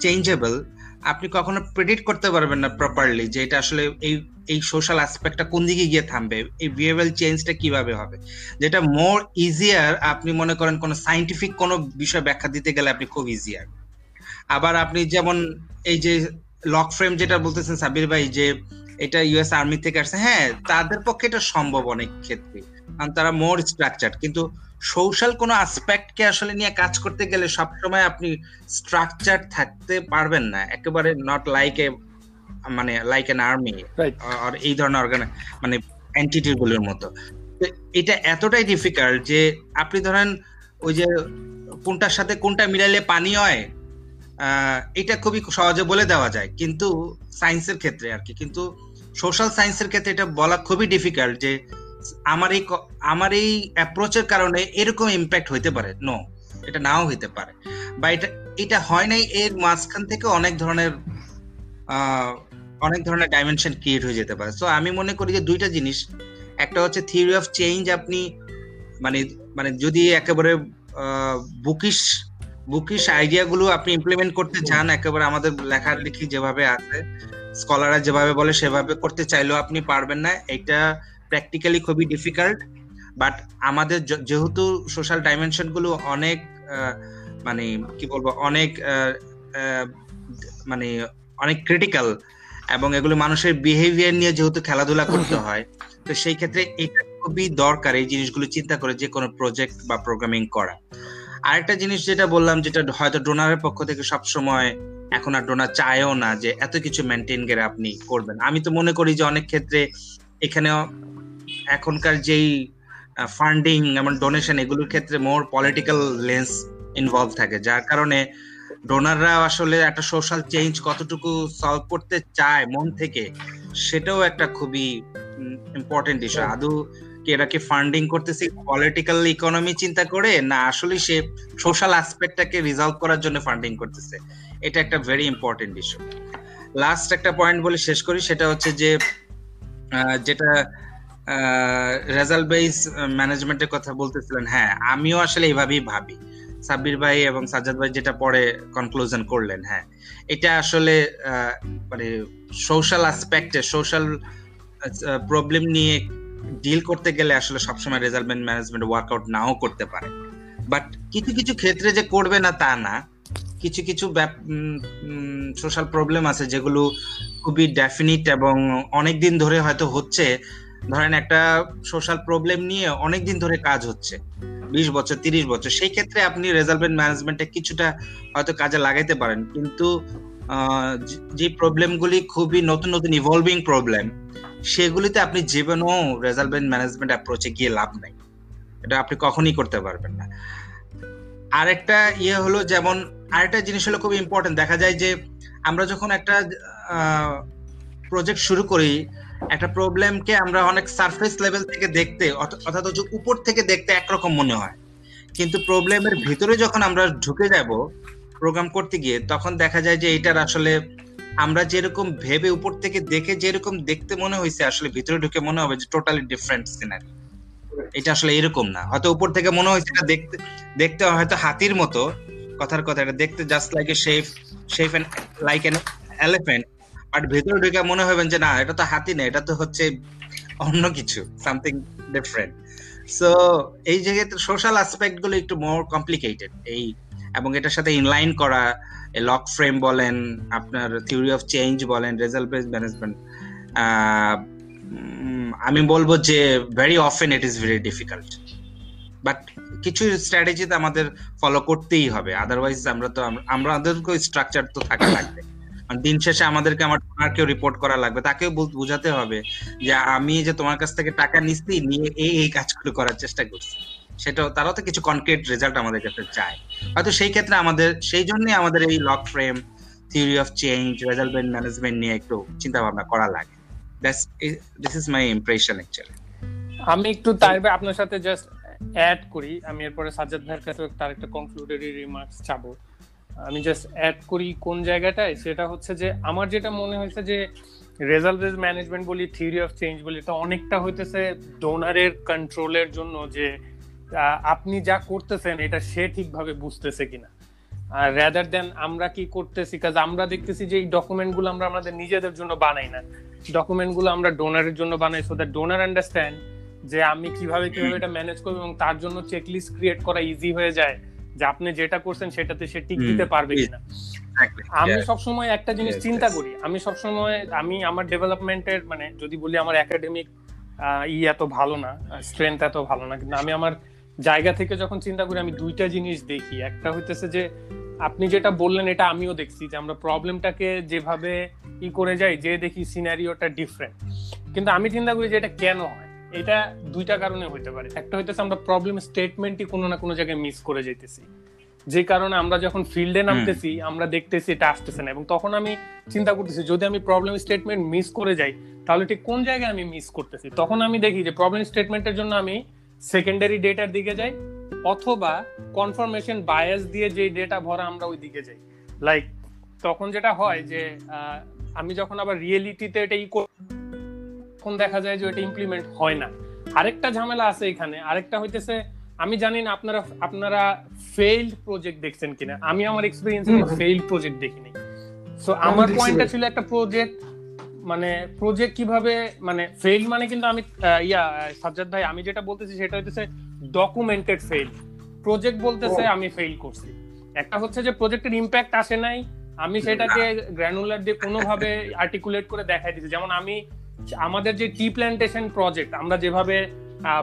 চেঞ্জেবল আপনি কখনো প্রেডিক্ট করতে পারবেন না প্রপারলি যে এটা আসলে এই এই সোশ্যাল অ্যাসপেক্টটা কোন দিকে গিয়ে থামবে? এই বিহেভিয়ার চেঞ্জটা কীভাবে হবে? যেটা মোর ইজিয়ার আপনি মনে করেন কোনো সাইন্টিফিক কোনো বিষয় ব্যাখ্যা দিতে গেলে আপনি খুব ইজিয়ার আবার আপনি যেমন এই যে লক ফ্রেম যেটা বলতেছেন সাবির ভাই, যে এটা ইউএস আর্মি থেকে আসছে হ্যাঁ তাদের পক্ষে এটা সম্ভব অনেক ক্ষেত্রে। কারণ তারা মোর স্ট্রাকচার কিন্তু সোশ্যাল কোনো আসপেক্টকে আসলে নিয়ে কাজ করতে গেলে সবসময় আপনি স্ট্রাকচার থাকতে পারবেন না। একেবারে নট লাইক এ মানে লাইক এন আর্মি আর এই ধরনের অর্গান মানে এন্টিটি গুলোর মতো। এটা এতটাই ডিফিকাল্ট যে আপনি ধরেন ওই যে কোনটার সাথে কোনটা মিলাইলে পানি হয় এটা খুবই সহজে বলে দেওয়া যায়। কিন্তু সায়েন্সের ক্ষেত্রে আর কি। কিন্তু সোশ্যাল সায়েন্সের ক্ষেত্রে এটা বলা খুবই ডিফিকাল্ট যে আমার এই আমার এই অ্যাপ্রোচের কারণে এরকম ইম্প্যাক্ট হইতে পারে। নো এটা নাও হইতে পারে। বা এটা এটা হয় নাই এর মাঝখান থেকে অনেক ধরনের আহ, অনেক ধরনের ডাইমেনশন ক্রিয়েট হয়ে যেতে পারে। সো আমি মনে করি যে দুইটা জিনিস, একটা হচ্ছে থিওরি অফ চেঞ্জ আপনি মানে মানে যদি একেবারে বুকিশ বুকিশ আইডিয়াগুলো আপনি ইমপ্লিমেন্ট করতে চান, একেবারে আমাদের লেখালেখি যেভাবে আছে স্কলাররা যেভাবে বলে সেভাবে করতে চাইলেও আপনি পারবেন না। এটা প্র্যাকটিক্যালি খুবই ডিফিকাল্ট বাট আমাদের যেহেতু সোশ্যাল ডাইমেনশনগুলো অনেক মানে কি বলব, অনেক মানে অনেক ক্রিটিক্যাল এবং এগুলো মানুষের বিহেভিয়ার নিয়ে যেহেতু খেলাধুলা করতে হয়, তো সেই ক্ষেত্রে এটা খুবই দরকার এই জিনিসগুলো চিন্তা করে যে কোনো প্রজেক্ট বা প্রোগ্রামিং করা। আরেকটা জিনিস যেটা বললাম, যেটা হয়তো ডোনারের পক্ষ থেকে সব সময় এখন আর ডোনার চায়ও না যে এত কিছু মেনটেন করে আপনি করবেন। আমি তো মনে করি যে অনেক ক্ষেত্রে এখানেও এখনকার যেই ফান্ডিং এবং ডোনেশন এগুলোর ক্ষেত্রে মোর পলিটিক্যাল লেন্স ইনভলভ থাকে। যার কারণে ডোনাররা আসলে একটা সোশ্যাল চেঞ্জ কতটুকু সলভ করতে চায় মন থেকে সেটাও একটা খুবই ইম্পর্টেন্ট ইস্যু আদৌ কি এরা কি ফান্ডিং করতেছে পলিটিক্যাল ইকোনমি চিন্তা করে না আসলে সে সোশ্যাল অ্যাসপেক্টটাকে রিজলভ করার জন্য ফান্ডিং করতেছে? এটা একটা ভেরি ইম্পর্টেন্ট ইস্যু লাস্ট একটা পয়েন্ট বলে শেষ করি সেটা হচ্ছে যে যেটা রেজাল্ট বেস ম্যানেজমেন্টের কথা বলতেছিলেন হ্যাঁ আমিও আসলে এইভাবেই ভাবি। সাব্বির ভাই এবং সাজ্জাদ ভাই যেটা পরে কনক্লুশন করলেন হ্যাঁ। এটা আসলে মানে সোশ্যাল অ্যাসপেক্টে সোশ্যাল প্রবলেম নিয়ে ডিল করতে গেলে আসলে সবসময় রেজাল্টমেন্ট ম্যানেজমেন্ট ওয়ার্কআউট নাও করতে পারে। বাট কিছু কিছু ক্ষেত্রে যে করবে না তা না। কিছু কিছু সোশ্যাল প্রবলেম আছে যেগুলো খুবই ডেফিনিট এবং অনেক দিন ধরে হয়তো হচ্ছে। ধরেন একটা সোশ্যাল প্রবলেম নিয়ে অনেক দিন ধরে কাজ হচ্ছে। বিশ বছর, তিরিশ বছর, সেই ক্ষেত্রে আপনি রেজাল্টমেন্ট ম্যানেজমেন্টে কিছুটা হয়তো কাজে লাগাইতে পারেন। কিন্তু যে প্রবলেমগুলি খুবই নতুন নতুন ইভলভিং প্রবলেম সেগুলিতে আপনি জীবনেও রেজাল্টমেন্ট ম্যানেজমেন্ট অ্যাপ্রোচে গিয়ে লাভ নাই। এটা আপনি কখনই করতে পারবেন না। আরেকটা ইয়ে হলো যেমন, আরেকটা জিনিস হলো খুব ইম্পর্টেন্ট দেখা যায় যে আমরা যখন একটা প্রজেক্ট শুরু করি একটা প্রবলেমকে আমরা অনেক সারফেস লেভেল থেকে দেখতে অর্থাৎ হচ্ছে উপর থেকে দেখতে একরকম মনে হয়। কিন্তু প্রবলেমের ভিতরে যখন আমরা ঢুকে যাব প্রোগ্রাম করতে গিয়ে, তখন দেখা যায় যে এটার আসলে আমরা যেরকম ভেবে উপর থেকে দেখে যেরকম দেখতে মনে হয়েছে আসলে ভিতরে ঢুকে মনে হবে যে টোটালি ডিফারেন্ট সিনারি এটা আসলে এরকম না। হয়তো উপর থেকে মনে হয়েছে এটা দেখতে দেখতে হয়তো হাতির মতো। কথার কথা, এটা দেখতে just like a shape shape like an elephant but ভেতরে ঢুকে মনে হবেন যে, না, এটা তো হাতি না, এটা তো হচ্ছে অন্য কিছু সামথিং ডিফারেন্ট সো এই জায়গায় সোশ্যাল অ্যাসপেক্টগুলো একটু মোর কমপ্লিকেটেড এই, এবং এটার সাথে ইনলাইন করা লক ফ্রেম বলেন, আপনার থিওরি অফ চেঞ্জ বলেন রেজাল্ট বেস ম্যানেজমেন্ট আমি বলব যে very often it is very difficult but কিছু স্ট্র্যাটেজিতে আমাদের ফলো করতেই হবে আদারওয়াইজ আমরা তো আম- আমাদেরকে স্ট্রাকচার তো থাকা লাগবে দিন শেষে আমাদেরকে আমার ডোনারকেও রিপোর্ট করা লাগবে। তাকেও বোঝাতে হবে যে আমি যে তোমার কাছ থেকে টাকা নিচ্ছি, নিয়ে এই এই কাজগুলো করার চেষ্টা করছি। সেটাও, তারাও তো কিছু কনক্রিট রেজাল্ট আমাদের কাছে চায়। হয়তো সেই ক্ষেত্রে আমাদের, সেই জন্যই আমাদের এই log frame theory of change result management নিয়ে একটু চিন্তা ভাবনা করা লাগে। This is my impression actually আমি একটু তার আপনার সাথে জাস্ট অ্যাড করি। আমি এরপরে সাজ্জাদ ভাইয়ের কাছে তার একটা কনক্লুডেরি রিমার্কস চাবো। আমি জাস্ট অ্যাড করি কোন জায়গাটায়, সেটা হচ্ছে যে আমার যেটা মনে হয়েছে যে রেজাল্ট বেস ম্যানেজমেন্ট বলি থিওরি অফ চেঞ্জ বলি, এটা অনেকটা হইতেছে ডোনারের কন্ট্রোলের জন্য যে আপনি যা করতেছেন এটা সে ঠিকভাবে বুঝতেছে কিনা। আর রেদার দেন আমরা কি করতেছি কাজ আমরা দেখতেছি যে এই ডকুমেন্টগুলো আমরা আমাদের নিজেদের জন্য বানাই না। ডকুমেন্টগুলো আমরা ডোনারের জন্য বানাই সো দ্যাট ডোনার আন্ডারস্ট্যান্ড যে আমি কীভাবে কীভাবে এটা ম্যানেজ করব এবং তার জন্য চেকলিস্ট ক্রিয়েট করা ইজি হয়ে যায়। যে আপনি যেটা করছেন সেটাতে সে টিক দিতে পারবে কিনা। আমি সবসময় একটা জিনিস চিন্তা করি। আমি সবসময় আমি আমার ডেভেলপমেন্টের মানে যদি বলি আমার একাডেমিক ই এত ভালো না স্ট্রেংথ এত ভালো না কিন্তু আমি আমার জায়গা থেকে যখন চিন্তা করি আমি দুইটা জিনিস দেখি। একটা হইতেছে যে আপনি যেটা বললেন এটা আমিও দেখছি যে আমরা প্রবলেমটাকে যেভাবে ই করে যাই যে দেখি সিনারিওটা ডিফারেন্ট কিন্তু আমি চিন্তা করি যে এটা কেন হয়? এটা দুইটা কারণে হইতে পারে। একটা হইতেছে আমরা প্রবলেম স্টেটমেন্টই কোনো না কোনো জায়গায় মিস করে যাইতেছি। যে কারণে আমরা যখন ফিল্ডে নামতেছি আমরা দেখতেছি এটা আসতেছে না এবং তখন আমি চিন্তা করতেছি যদি আমি প্রবলেম স্টেটমেন্ট মিস করে যাই তাহলে ঠিক কোন জায়গায় আমি মিস করতেছি? তখন আমি দেখি যে প্রবলেম স্টেটমেন্টের জন্য আমি সেকেন্ডারি ডেটার দিকে যাই অথবা কনফার্মেশন বায়াস দিয়ে যে ডেটা ভরা আমরা ওই দিকে যাই। লাইক তখন যেটা হয় যে আহ, আমি যখন আবার রিয়েলিটিতে এটা ই কর- তখন দেখা যায় যে এটা ইমপ্লিমেন্ট হয় না। আরেকটা ঝামেলা আছে এখানে। আরেকটা হইতেছে আমি জানি না আপনারা আপনারা ফেইল্ড প্রজেক্ট দেখছেন কিনা। আমি আমার এক্সপিরিয়েন্সে। ফেইল্ড প্রজেক্ট দেখিনি। সো আমার পয়েন্টটা ছিল একটা প্রজেক্ট মানে প্রজেক্ট কীভাবে মানে ফেইল মানে কিন্তু আমি ইয়া সাজ্জাদ ভাই আমি যেটা বলতেছি সেটা হইতেছে ডকুমেন্টেড ফেইল প্রজেক্ট বলতেছে আমি ফেইল করছি। একটা হচ্ছে যে প্রজেক্টের ইম্প্যাক্ট আসে নাই আমি সেটাকে গ্র্যানুলার দিয়ে কোনোভাবে আর্টিকুলেট করে দেখাই দিচ্ছি যেমন আমি আমাদের যে টি প্ল্যান্টেশন প্রজেক্ট, আমরা যেভাবে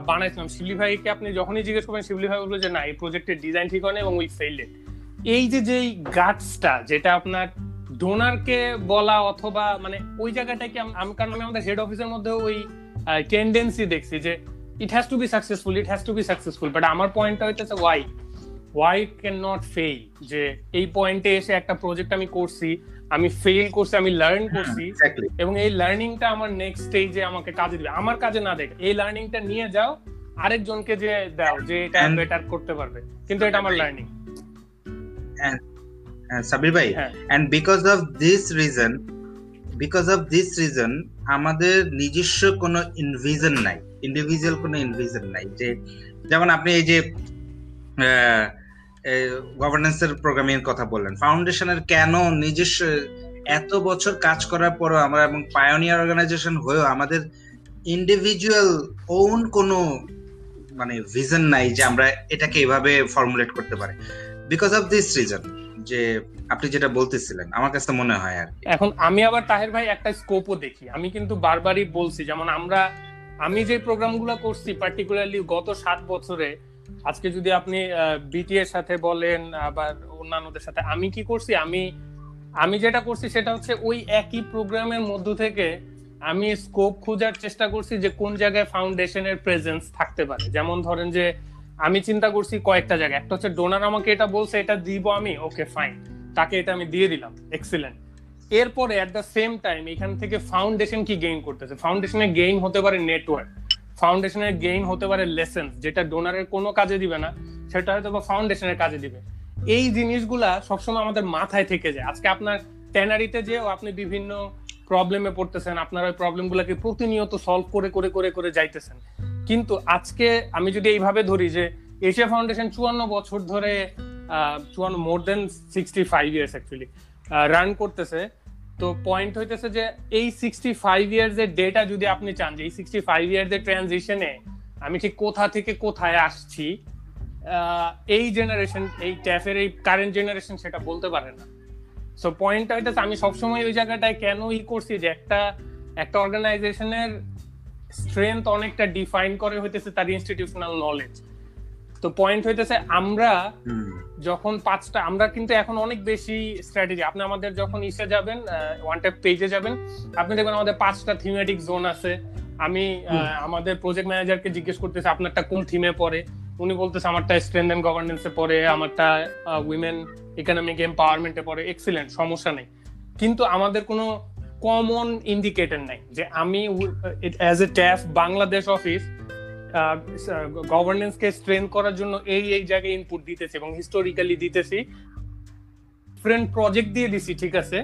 বানাইছিলাম, শিবলি ভাইকে আপনি যখনই জিজ্ঞেস করবেন, শিবলি ভাই বলবে যে না, এই প্রজেক্টের ডিজাইন ঠিক হয় এবং উই ফেইল এই যে যেই গাছটা যেটা আপনার ডোনারকে বলা অথবা মানে ওই জায়গাটাকে আমি কারণ আমি আমাদের হেড অফিসের মধ্যে ওই টেন্ডেন্সি দেখছি যে it has to be successful it has to be successful but আমার পয়েন্টটা হইতেছে why why can not fail যে এই পয়েন্টে এসে একটা প্রজেক্ট আমি করছি আমি ফেইল করছি আমি লার্ন করছি এবং এই লার্নিংটা আমার নেক্সট স্টেজে আমাকে কাজে দিবে। আমার কাজে না দেখ এই লার্নিংটা নিয়ে যাও আরেকজনকে যে দাও যে এটা বেটার করতে পারবে। কিন্তু এটা আমার লার্নিং সাবির ভাই হ্যাঁ। and because of this reason because of this reason আমাদের নিজস্ব কোনো ইনভিজন নাই। ইন্ডিভিজুয়াল কোনো ইনভিজন নাই। যে যেমন আপনি এই যে গভর্নেন্সের প্রোগ্রামিং কথা বললেন। ফাউন্ডেশনের কেন নিজস্ব এত বছর কাজ করার পরও আমরা এবং পায়োনিয়ার অর্গানাইজেশন হয়েও আমাদের ইন্ডিভিজুয়াল ওন কোনো মানে ভিজন নাই যে আমরা এটাকে এভাবে ফর্মুলেট করতে পারি। বিকজ অফ দিস রিজন যে আপনি যেটা বলতেছিলেন, আমার কাছে মনে হয় আর। এখন আমি আবার তাহের ভাই একটা স্কোপও দেখি। আমি কিন্তু বারবারই বলছি, যেমন আমরা, আমি যে প্রোগ্রামগুলো করছি পার্টিকুলারলি গত সাত বছরে আজকে যদি আপনি বিটি এর সাথে বলেন, আবার অন্যান্যদের সাথে, আমি কি করছি? আমি আমি যেটা করছি সেটা হচ্ছে ওই একই প্রোগ্রামের মধ্য থেকে আমি স্কোপ খোঁজার চেষ্টা করছি যে কোন জায়গায় ফাউন্ডেশনের প্রেজেন্স থাকতে পারে। যেমন ধরেন যে, আমি চিন্তা করছি কয়েকটা জায়গায়। একটা হচ্ছে ডোনার আমাকে এটা বলছে, এটা দিব আমি ওকে ফাইন তাকে এটা আমি দিয়ে দিলাম এক্সিলেন্ট এরপরে অ্যাট দ্য সেম টাইম এখান থেকে ফাউন্ডেশন কি গেইন করতেছে? ফাউন্ডেশনের গেইন হতে পারে নেটওয়ার্ক ফাউন্ডেশনের গেইন হতে পারে লেসেন যেটা ডোনারের কোনো কাজে দিবে না, সেটা হয়তো বা ফাউন্ডেশনের কাজে দিবে। এই জিনিসগুলা সবসময় আমাদের মাথায় থেকে যায়। আজকে আপনার ট্যানারিতে যেও আপনি বিভিন্ন প্রবলেমে পড়তেছেন, আপনার ওই প্রবলেমগুলোকে প্রতিনিয়ত সলভ করে করে করে করে যাইতেছেন। কিন্তু আজকে আমি যদি এইভাবে ধরি যে এশিয়া ফাউন্ডেশন চুয়ান্ন বছর ধরে চুয়ান্ন more than sixty five years actually run করতেছে তো পয়েন্ট হইতেছে যে এই সিক্সটি ফাইভ ইয়ার্স এর ডেটা যদি আপনি চান, যে এই সিক্সটি ফাইভ ইয়ার্স এর ট্রানজিশনে আমি ঠিক কোথা থেকে কোথায় আসছি এই জেনারেশন এই ট্যাফের এই কারেন্ট জেনারেশন সেটা বলতে পারে না। সো পয়েন্টটা হইতেছে আমি সবসময় ওই জায়গাটায় কেন ই করছি যে একটা একটা অর্গানাইজেশনের স্ট্রেংথ অনেকটা ডিফাইন করে হইতেছে তার ইনস্টিটিউশনাল নলেজ তো পয়েন্ট হইতেছে আমরা যখন পাঁচটা আমরা কিন্তু এখন অনেক বেশি স্ট্র্যাটেজি আপনি আমাদের যখন ইসে যাবেন ওয়ান ট্যাপ পেজে যাবেন আপনি দেখবেন আমাদের পাঁচটা থিমেটিক জোন আছে। আমি আমাদের প্রজেক্ট ম্যানেজারকে জিজ্ঞেস করতেছি আপনারটা কোন থিমে পড়ে? উনি বলতেছে আমারটা স্ট্রেন্থ এন্ড গভর্নেন্সে পড়ে আমারটা উইমেন ইকোনমিক এম্পাওয়ারমেন্টে পড়ে। এক্সিলেন্ট সমস্যা নেই। কিন্তু আমাদের কোনো কমন ইন্ডিকেটর নাই যে আমি as a TAF Bangladesh office গভর্নেন্সকে strengthen করার জন্য এই এই জায়গায় ইনপুট দিতেছি এবং হিস্টোরিক্যালি দিতেছি। ফ্রেন্ড প্রজেক্ট দিয়ে দিছি, ঠিক আছে?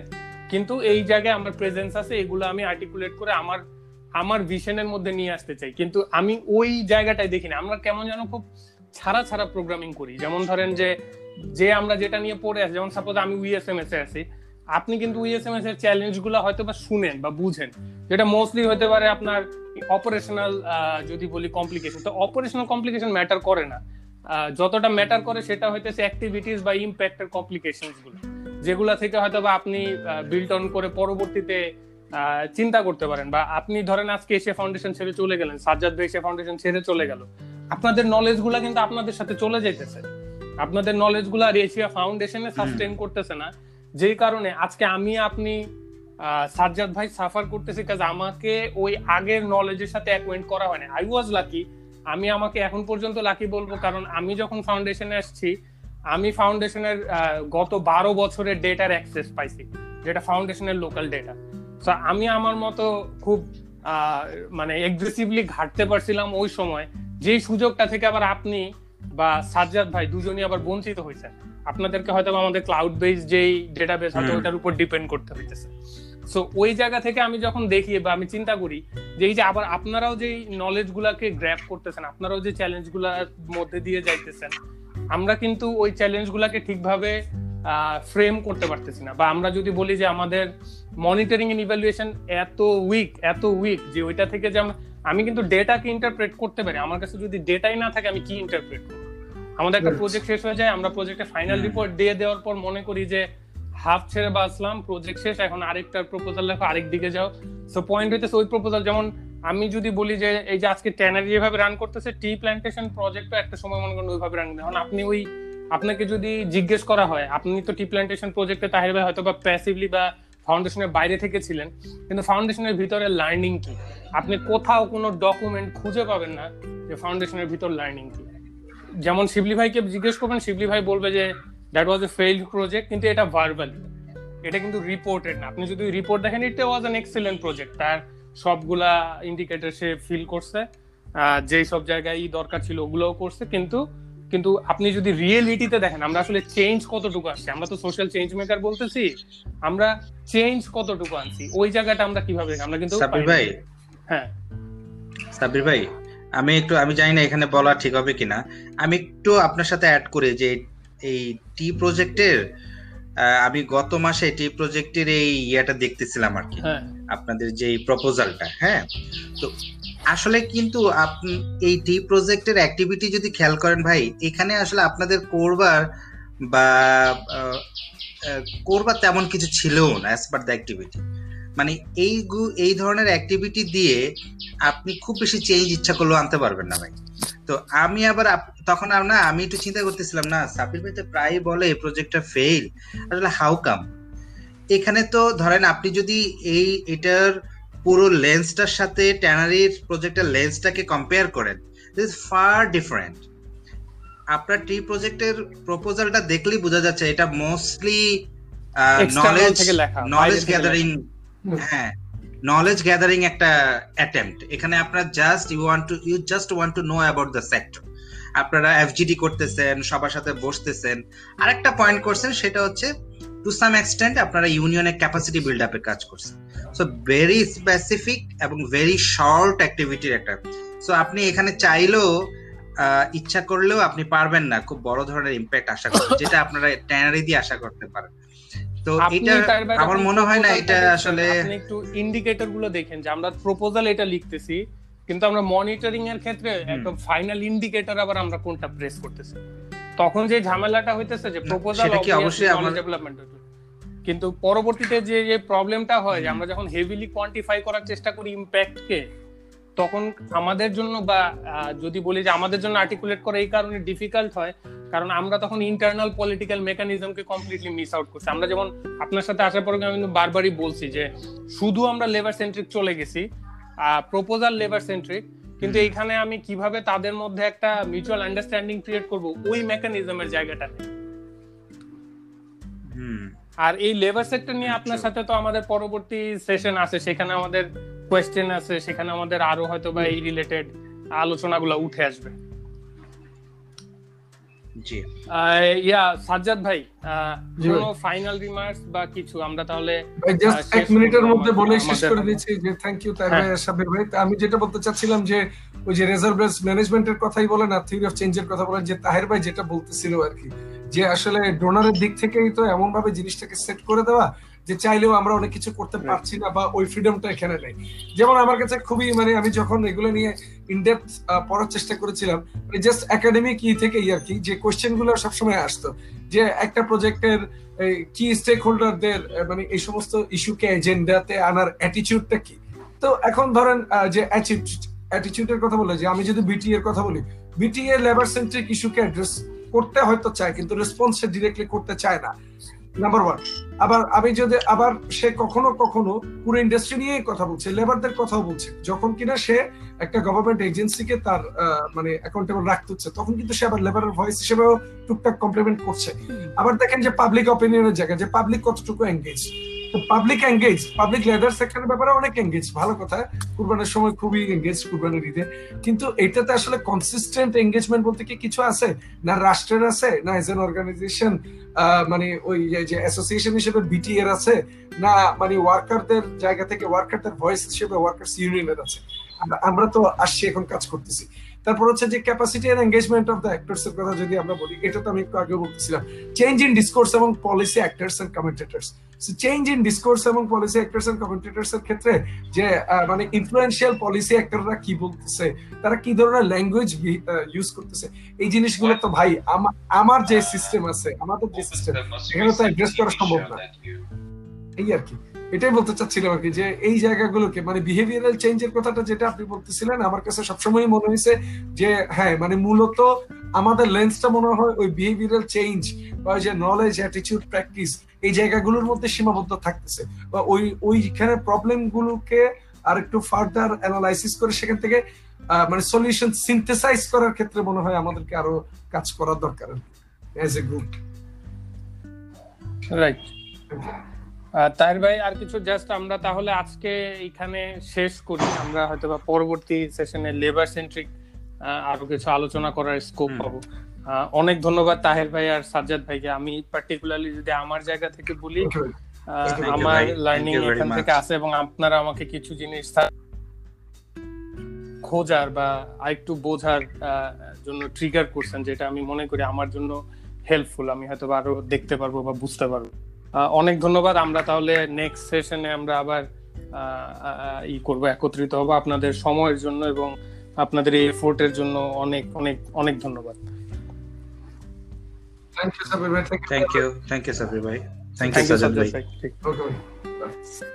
কিন্তু এই জায়গায় আমার প্রেজেন্স আছে, এগুলো আমি আর্টিকুলেট করে আমার আমার ভিশনের মধ্যে নিয়ে আসতে চাই। কিন্তু আমি ওই জায়গাটাই দেখি না। আমরা কেমন যেন খুব ছাড়া ছাড়া প্রোগ্রামিং করি। যেমন ধরেন যে যে আমরা যেটা নিয়ে পড়ে আছি, যেমন সাপোজ আমি উইএসএমএস এ আছি। আপনি কিন্তু উইএসএমএস এর চ্যালেঞ্জগুলো হয়তো বা শুনেন বা বুঝেন। যেটা মোস্টলি হতে পারে আপনার অপারেশনাল যদি বলি কমপ্লিকেশন তো অপারেশনাল কমপ্লিকেশন ম্যাটার করে না। যতটা ম্যাটার করে সেটা হইতেছে অ্যাক্টিভিটিস বা ইম্প্যাক্টের কমপ্লিকেশনসগুলো যেগুলা থেকে হয়তো বা আপনি বিল্ট অন করে পরবর্তীতে চিন্তা করতে পারেন বা আপনি ধরেন আজকে এশিয়া ফাউন্ডেশন ছেড়ে চলে গেলেন সাজ্জাদ ভাই এশিয়া ফাউন্ডেশন ছেড়ে চলে গেল আপনাদের নলেজগুলা কিন্তু আপনাদের সাথে চলে যাইতেছে। আপনাদের নলেজগুলা আর এশিয়া ফাউন্ডেশনে সাস্টেন করতেছে না যেই কারণে আজকে আমি আপনি সাজ্জাদ ভাই সাফার করতেছি কাজ আমাকে ওই আগের নলেজের সাথে অ্যাকোয়েন্ট করা হয় না আই ওয়াজ লাকি আমি আমাকে এখন পর্যন্ত লাকি বলব কারণ আমি যখন ফাউন্ডেশনে আসছি আমি ফাউন্ডেশনের গত বারো বছরের ডেটার অ্যাক্সেস পাইছি যেটা ফাউন্ডেশনের লোকাল ডেটা তো আমি আমার মতো খুব মানে এগ্রেসিভলি ঘাটতে পারছিলাম ওই সময়। যেই সুযোগটা থেকে আবার আপনি বা সাজ্জাদ ভাই দুজনই আবার বঞ্চিত হয়েছেন। আপনাদেরকে হয়তো আমাদের ক্লাউড বেস যেই ডেটাবেস হয়তো। ওটার উপর ডিপেন্ড করতে হইতেছে। সো ওই জায়গা থেকে আমি যখন দেখি বা আমি চিন্তা করি যে এই যে আবার আপনারাও যেই নলেজ গুলাকে গ্র্যাপ করতেছেন আপনারাও যে চ্যালেঞ্জগুলার মধ্যে দিয়ে যাইতেছেন আমরা কিন্তু ওই চ্যালেঞ্জ গুলাকে ঠিকভাবে ফ্রেম করতে পারতেছি না। বা আমরা যদি বলি যে আমাদের মনিটরিং এন্ড ইভ্যালুয়েশন এত উইক এত উইক যে ওইটা থেকে যে আমি কিন্তু ডেটাকে ইন্টারপ্রেট করতে পারি। আমার কাছে যদি ডেটাই না থাকে আমি কি ইন্টারপ্রেট করব? আমাদের একটা প্রজেক্ট শেষ হয়ে যায় আমরা প্রজেক্টে ফাইনাল। রিপোর্ট দিয়ে দেওয়ার পর মনে করি যে হাফ ছেড়ে বাঁচলাম প্রজেক্ট শেষ, এখন আরেকটা প্রপোজাল লেখো, আরেক দিকে যাও। সো পয়েন্ট হইতেছে ওই প্রপোজাল যেমন আমি যদি বলি যে, এই যে আজকে ট্যানারি যেভাবে রান করতেছে টি প্ল্যান্টেশন প্রজেক্টও একটা সময় মনে করেন ওইভাবে রান এখন আপনি ওই, আপনাকে যদি জিজ্ঞেস করা হয়, আপনি তো টি প্ল্যান্টেশন প্রজেক্টে তাহির ভাই হয়তো বা প্যাসিভলি বা ফাউন্ডেশনের বাইরে থেকে ছিলেন কিন্তু ফাউন্ডেশনের ভিতরে লার্নিং কি? আপনি কোথাও কোনো ডকুমেন্ট খুঁজে পাবেন না যে ফাউন্ডেশনের ভিতর লার্নিং কি। যেমন শিবলি ভাইকে জিজ্ঞেস করবেন, শিবলি ভাই বলবে যে that was a failed project কিন্তু এটা ভার্বালি এটা কিন্তু রিপোর্টেড না। আপনি যদি রিপোর্ট দেখেন it was an excellent project তার সবগুলা ইন্ডিকেটর সে ফিল করছে। যেই সব জায়গায় দরকার ছিল ওগুলোও করছে। কিন্তু কিন্তু আপনি যদি রিয়েলিটিতে দেখেন আমরা আসলে চেঞ্জ কতটুকু আসছি আমরা তো সোশ্যাল চেঞ্জ মেকার বলতেছি আমরা চেঞ্জ কতটুকু আনছি? ওই জায়গাটা আমরা কীভাবে? আমরা কিন্তু না। ভাই? হ্যাঁ। সাব্বির ভাই আমি একটু আমি জানি না এখানে বলা ঠিক হবে কিনা। আমি একটু আপনার সাথে অ্যাড করি যে এই টি প্রজেক্টের আমি গত মাসে টি প্রজেক্টের এই ইয়েটা দেখতেছিলাম আর কি। হ্যাঁ। আপনাদের যে প্রপোজালটা হ্যাঁ? তো আসলে কিন্তু আপনি এই টি প্রজেক্টের অ্যাক্টিভিটি যদি খেয়াল করেন ভাই এখানে আসলে আপনাদের করবার বা করবার তেমন কিছু ছিল না অ্যাজ পার দ্য অ্যাক্টিভিটি মানে এই এই ধরনের অ্যাক্টিভিটি দিয়ে আপনি খুব বেশি চেঞ্জ ইচ্ছা করলেও আনতে পারবেন না ভাই। তো আমি আবার তখন না আমি একটু চিন্তা করতেছিলাম না সাপির ভাই তো প্রায় বলে এই প্রজেক্টটা ফেল আসলে হাউ কাম এখানে তো ধরেন আপনি যদি এই এটার পুরো লেন্সটার সাথে ট্যানারির প্রজেক্টের লেন্সটাকে কম্পেয়ার করেন দিস ফার ডিফারেন্ট আপনার টি প্রজেক্টের প্রপোজালটা দেখলেই বোঝা যাচ্ছে এটা মোস্টলি নলেজ নলেজ গ্যাদারিং। হ্যাঁ নলেজ গ্যাদারিং একটা অ্যাটেম্প্ট এখানে আপনার just you want to you just want to know about the sector আপনারা এফজিডি করতেছেন, সবার সাথে বসতেছেন। আরেকটা পয়েন্ট করছেন, সেটা হচ্ছে টু সাম এক্সটেন্ট আপনারা ইউনিয়নের ক্যাপাসিটি বিল্ড আপের কাজ করছেন। সো ভেরি স্পেসিফিক এবং ভেরি শর্ট অ্যাক্টিভিটির একটা। সো আপনি এখানে চাইলেও ইচ্ছা করলেও আপনি পারবেন না। খুব বড় ধরনের ইম্প্যাক্ট আশা করতে যেটা আপনারা ট্যানারি দিয়ে আশা করতে পারেন। তো এটা আমার মনে হয় না এটা আসলে আপনি একটু ইন্ডিকেটরগুলো দেখেন যে আমরা প্রপোজাল এটা লিখতেছি কিন্তু আমরা মনিটরিং এর ক্ষেত্রে একটা ফাইনাল ইন্ডিকেটর আবার আমরা কোনটা প্রেস করতেছি। তখন যে ঝামেলাটা হইতেছে যে প্রপোজাল কি অবশ্যই আমার- ডেভেলপমেন্ট কিন্তু পরবর্তীতে যে যে প্রবলেমটা হয় যে আমরা যখন হেভিলি কোয়ান্টিফাই করার চেষ্টা করি ইম্প্যাক্ট কে তখন আমাদের জন্য বা যদি বলি যে আমাদের জন্য আর্টিকুলেট করা এই কারণে ডিফিকাল্ট হয় কারণ আমরা তখন ইন্টারনাল পলিটিক্যাল মেকানিজমকে কমপ্লিটলি মিস আউট করছি। আমরা যেমন আপনার সাথে আসার পরে আমি বারবারই বলছি যে শুধু আমরা লেবার সেন্ট্রিক চলে গেছি প্রপোজাল লেবার সেন্ট্রিক কিন্তু এইখানে আমি কীভাবে তাদের মধ্যে একটা মিউচুয়াল আন্ডারস্ট্যান্ডিং ক্রিয়েট করব ওই মেকানিজমের জায়গাটা। হুম। আর এই লেবার সেক্টর নিয়ে আপনার সাথে তো আমাদের পরবর্তী সেশন আছে সেখানে আমাদের কোয়েশ্চেন আছে সেখানে আমাদের আরও হয়তো বা এই রিলেটেড আলোচনাগুলো উঠে আসবে। জি। আহ, ইয়া সাজ্জাদ ভাই আহ, কোনো ফাইনাল রিমার্কস বা কিছু? আমরা তাহলে জাস্ট এক মিনিটের মধ্যে বলে শেষ করে দিচ্ছি যে থ্যাংক ইউ তাই হ্যাঁ। ভাই সাবির ভাই। আমি যেটা বলতে চাচ্ছিলাম যে ওই যে রেজার্ভ বেস ম্যানেজমেন্টের কথাই বলেন আর থিওরি অফ চেঞ্জের কথা বলেন যে তাহের ভাই যেটা বলতেছিল আর কি যে আসলে ডোনারের দিক থেকেই তো এমন ভাবে জিনিসটাকে সেট করে দেওয়া যে চাইলেও আমরা অনেক কিছু করতে পারছি না বা ওই ফ্রিডমটা এখানে নেই। যেমন আমার কাছে খুবই মানে আমি যখন এগুলো নিয়ে ইনডেপথ পড়ার চেষ্টা করেছিলাম মানে জাস্ট একাডেমিক ই থেকে আর কি যে কোয়েশ্চেনগুলো সবসময় আসতো যে একটা প্রজেক্টের কি স্টেক হোল্ডারদের মানে এই সমস্ত ইস্যুকে এজেন্ডাতে আনার অ্যাটিটিউডটা কি? তো এখন ধরেন যে অ্যাটিটিউডের কথা বলে যে আমি যদি বিটি এর কথা বলি বিটি লেবার সেন্ট্রিক ইস্যুকে অ্যাড্রেস করতে হয়তো চায়, কিন্তু রেসপন্স সে ডিরেক্টলি করতে চায় না। নাম্বার ওয়ান আবার আমি যদি, আবার সে কখনো কখনো পুরো ইন্ডাস্ট্রি নিয়েই কথা বলছে লেবারদের কথাও বলছে। যখন কিনা সে একটা গভর্নমেন্ট এজেন্সিকে তার মানে অ্যাকাউন্টেবল রাখতে হচ্ছে, তখন কিন্তু সে আবার লেবারের ভয়েস হিসেবেও টুকটাক কমপ্লিমেন্ট করছে। আবার দেখেন যে পাবলিক অপিনিয়নের জায়গা যে পাবলিক কতটুকু engage public engage public leather ব্যাপারে অনেক এঙ্গেজ ভালো কথা। কুরবানের সময় খুবই এঙ্গেজ কুরবানের ঈদে। কিন্তু এটাতে আসলে কনসিস্টেন্ট এঙ্গেজমেন্ট বলতে কি কিছু আছে? না রাষ্ট্রের আছে? না এজ এন অর্গানাইজেশন মানে ওই যে অ্যাসোসিয়েশন হিসেবে বিটি এর আছে? না মানে ওয়ার্কারদের জায়গা থেকে ওয়ার্কারদের ভয়েস হিসেবে ওয়ার্কার্স ইউনিয়নের আছে? আমরা তো আসছি, এখন কাজ করতেছি। তারপর হচ্ছে যে capacity and engagement of the actors এর কথা যদি আমরা বলি, এটা তো আমি একটু আগে বলতেছিলাম। চেঞ্জ ইন ডিসকোর্স এবং policy actors and commentators change in discourse এবং পলিসি অ্যাক্টরস এন্ড কমেন্টেটর্স এর ক্ষেত্রে যে মানে ইনফ্লুয়েন্সিয়াল পলিসি অ্যাক্টররা কি বলতেছে, তারা কি ধরনের ল্যাঙ্গুয়েজ ইউজ করতেছে, এই জিনিসগুলো তো ভাই আমার যে সিস্টেম আছে, আমাদের যে সিস্টেম এখানে তো অ্যাড্রেস করা সম্ভব না। এই আর কি। এটাই বলতে চাচ্ছিলাম আর কি যে এই জায়গাগুলোকে মানে বিহেভিয়ারাল চেঞ্জের কথাটা যেটা আপনি বলতেছিলেন আমার কাছে সবসময় মনে হয়েছে যে হ্যাঁ মানে মূলত আমাদের লেন্সটা মনে হয় ওই বিহেভিয়ারাল চেঞ্জ বা যে নলেজ অ্যাটিটিউড প্র্যাকটিস এই জায়গাগুলোর মধ্যে সীমাবদ্ধ থাকতেছে। বা ওই ওইখানে প্রবলেম গুলোকে আর একটু ফার্দার অ্যানালাইসিস করে সেখান থেকে মানে সলিউশন সিনথেসাইজ করার ক্ষেত্রে মনে হয় আমাদেরকে আরও কাজ করার দরকার as a group right Tahir ভাই আর কিছু জাস্ট আমরা তাহলে আজকে এখানে শেষ করি। আমরা হয়তো বা পরবর্তী সেশনে লেবার সেন্ট্রিক আরও কিছু আলোচনা করার স্কোপ পাবো। আহ, অনেক ধন্যবাদ তাহের ভাই আর সাজ্জাদ ভাইকে। আমি পার্টিকুলারলি যদি আমার জায়গা থেকে বলি আহ, আমার লার্নিং এখান থেকে আছে এবং আপনারা আমাকে কিছু জিনিস খোঁজার বা আরেকটু বোঝার আহ, জন্য ট্রিগার করছেন যেটা আমি মনে করি আমার জন্য হেল্পফুল আমি হয়তো বা আরও দেখতে পারব বা বুঝতে পারব। অনেক ধন্যবাদ। আমরা তাহলে নেক্সট সেশনে আমরা আবার ই করব একত্রিত হব। আপনাদের সময়ের জন্য এবং আপনাদের এই এফোর্টের জন্য অনেক অনেক অনেক ধন্যবাদ। থ্যাংক ইউ সাবির ভাই thank you thank you Sabir ভাই থ্যাংক ইউ সাজাদ ভাই ঠিক ওকে